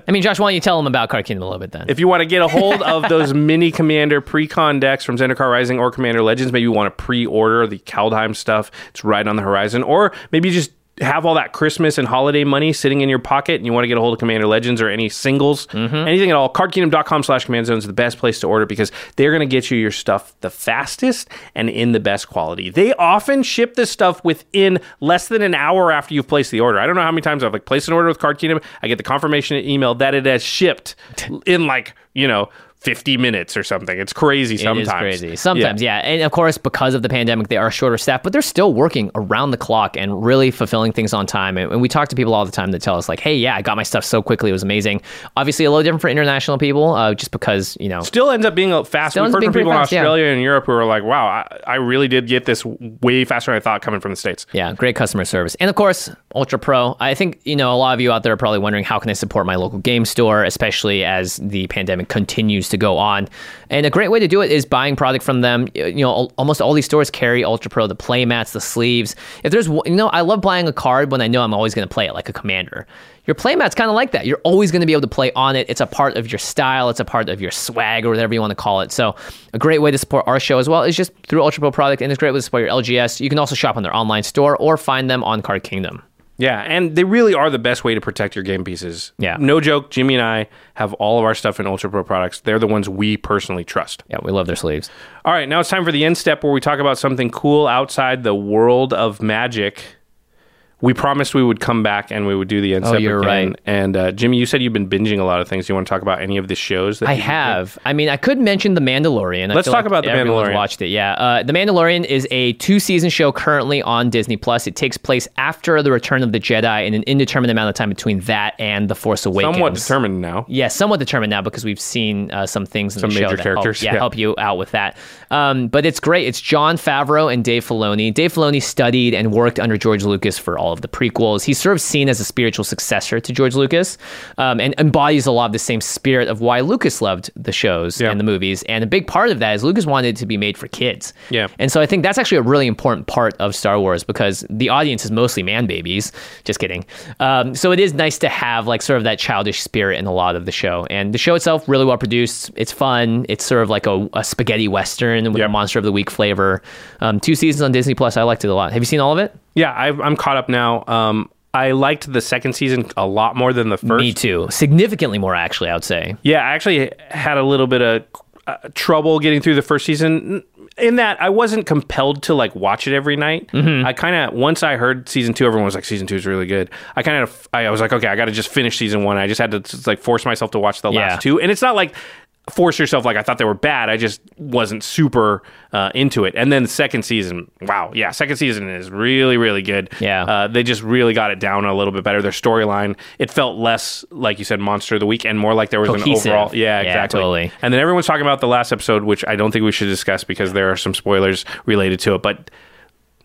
I mean, Josh, why don't you tell them about Card Kingdom a little bit then? If you want to get a hold of those mini commander pre-con decks from Zendikar Rising or Commander Legends, maybe you want to pre-order the Kaldheim stuff. It's right on the horizon. Or maybe you just have all that Christmas and holiday money sitting in your pocket and you want to get a hold of Commander Legends or any singles, mm-hmm. anything at all, cardkingdom.com slash command zone is the best place to order because they're going to get you your stuff the fastest and in the best quality. They often ship this stuff within less than an hour after you've placed the order. I don't know how many times I've like placed an order with Card Kingdom. I get the confirmation email that it has shipped in like, you know, 50 minutes or something. It's crazy sometimes. It is crazy. Sometimes, yeah. And of course, because of the pandemic, they are shorter staff, but they're still working around the clock and really fulfilling things on time. And, and we talk to people all the time that tell us, like, hey, yeah, I got my stuff so quickly. It was amazing. Obviously, a little different for international people, uh, just because, you know, Still ends up being a fast. We've heard from people pretty in fast, yeah. Australia and Europe who are like, wow, I, I really did get this way faster than I thought coming from the States. Yeah, great customer service. And of course, Ultra Pro. I think, you know, a lot of you out there are probably wondering how can I support my local game store, especially as the pandemic continues to go on. And a great way to do it is buying product from them. You know, almost all these stores carry Ultra Pro, the play mats, the sleeves. If there's, you know, I love buying a card when I know I'm always going to play it like a commander. Your playmat's kind of like that. You're always going to be able to play on it. It's a part of your style. It's a part of your swag or whatever you want to call it. So a great way to support our show as well is just through Ultra Pro product, and it's great way to support your LGS. You can also shop on their online store or find them on Card Kingdom. Yeah, and they really are the best way to protect your game pieces. Yeah. No joke, Jimmy and I have all of our stuff in Ultra Pro products. They're the ones we personally trust. Yeah, we love their sleeves. All right, now it's time for the end step where we talk about something cool outside the world of magic. We promised we would come back and we would do the end Oh, you're again. right. And uh, Jimmy, you said you've been binging a lot of things. Do you want to talk about any of the shows? That I you've been- I mean, I could mention The Mandalorian. I Let's talk like about The Mandalorian. Watched it, yeah. Uh, the Mandalorian is a two-season show currently on Disney Plus. It takes place after the Return of the Jedi, in an indeterminate amount of time between that and The Force Awakens. Somewhat determined now. Yeah, somewhat determined now because we've seen uh, some things in Some the show major that characters, help, yeah, yeah. help you out with that. Um, but it's great. It's Jon Favreau and Dave Filoni. Dave Filoni studied and worked under George Lucas for all of the prequels. He's sort of seen as a spiritual successor to George Lucas, um, and embodies a lot of the same spirit of why Lucas loved the shows Yeah. and the movies. And a big part of that is Lucas wanted it to be made for kids. Yeah. And so I think that's actually a really important part of Star Wars because the audience is mostly man babies. Just kidding. Um, so it is nice to have like sort of that childish spirit in a lot of the show. And the show itself really well produced. It's fun. It's sort of like a, a spaghetti western with Yep. a monster of the week flavor. Um, two seasons on Disney Plus. I liked it a lot. Have you seen all of it? Yeah, I, I'm caught up now. Um, I liked the second season a lot more than the first. Me too. Significantly more, actually. I would say. Yeah, I actually had a little bit of uh, trouble getting through the first season. In that, I wasn't compelled to like watch it every night. Mm-hmm. I kind of once I heard season two, everyone was like, "Season two is really good." I kind of I was like, "Okay, I got to just finish season one." I just had to just, like force myself to watch the Yeah. last two, and it's not like force yourself like I thought they were bad. I just wasn't super uh, into it. And then the second season, wow, yeah, second season is really really good. Yeah. uh, they just really got it down a little bit better. Their storyline, it felt less like you said, monster of the week, and more like there was Cohesive. an overall. Yeah, Yeah, exactly. totally. And then everyone's talking about the last episode, which I don't think we should discuss because there are some spoilers related to it. But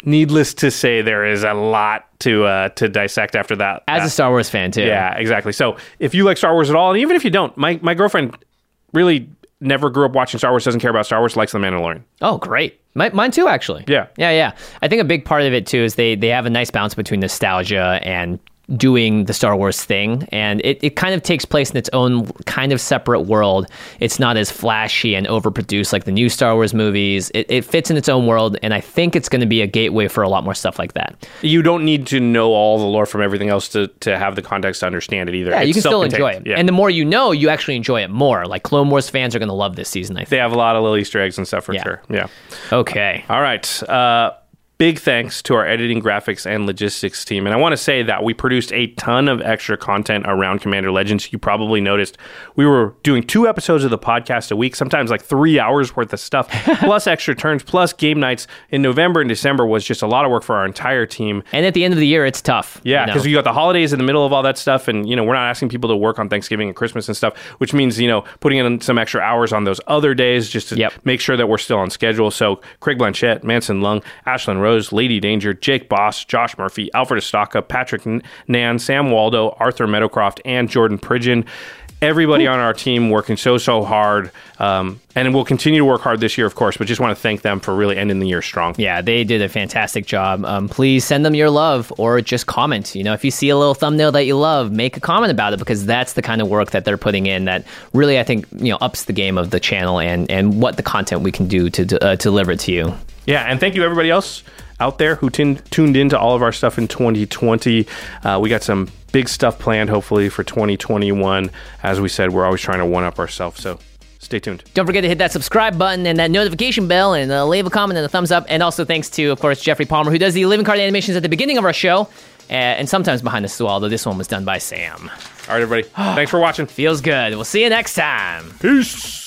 needless to say, there is a lot to uh, to dissect after that. As a Star Wars fan too. yeah, exactly. So if you like Star Wars at all, and even if you don't, my my girlfriend really never grew up watching Star Wars, doesn't care about Star Wars, likes The Mandalorian. Oh, great. Mi- mine too, actually. Yeah. Yeah, yeah. I think a big part of it too is they they have a nice balance between nostalgia and doing the Star Wars thing. And it, it kind of takes place in its own kind of separate world. It's not as flashy and overproduced like the new Star Wars movies. It, it fits in its own world. And I think it's going to be a gateway for a lot more stuff like that. You don't need to know all the lore from everything else to, to have the context to understand it either. Yeah, you can still enjoy it. Yeah. And the more you know, you actually enjoy it more. Like Clone Wars fans are going to love this season, I think. they have a lot of little Easter eggs and stuff for Yeah. sure. Yeah. Okay. All right. Uh, big thanks to our editing, graphics, and logistics team. And I want to say that we produced a ton of extra content around Commander Legends. You probably noticed we were doing two episodes of the podcast a week, sometimes like three hours worth of stuff, plus extra turns, plus game nights in November and December was just a lot of work for our entire team. And at the end of the year, it's tough. Yeah, you know? because you got the holidays in the middle of all that stuff, and you know we're not asking people to work on Thanksgiving and Christmas and stuff, which means you know putting in some extra hours on those other days just to Yep. make sure that we're still on schedule. So Craig Blanchett, Manson Lung, Ashlyn Rose, Lady Danger, Jake Boss, Josh Murphy, Alfred Estaka, Patrick Nan, Sam Waldo, Arthur Meadowcroft, and Jordan Pridgeon. Everybody on our team working so so hard, um, and we'll continue to work hard this year, of course. But just want to thank them for really ending the year strong. Yeah, they did a fantastic job. Um, please send them your love or just comment. You know, if you see a little thumbnail that you love, make a comment about it because that's the kind of work that they're putting in that really, I think, you know, ups the game of the channel and, and what the content we can do to uh, deliver it to you. Yeah, and thank you everybody else out there who tin- tuned into all of our stuff in 2020. Uh, we got some big stuff planned, hopefully, for 2021. As we said, we're always trying to one up ourselves, so stay tuned. Don't forget to hit that subscribe button and that notification bell and uh, leave a comment and a thumbs up. And also thanks to, of course, Jeffrey Palmer, who does the living card animations at the beginning of our show uh, and sometimes behind us as well, though this one was done by Sam. All right, everybody. Thanks for watching. Feels good. We'll see you next time. Peace.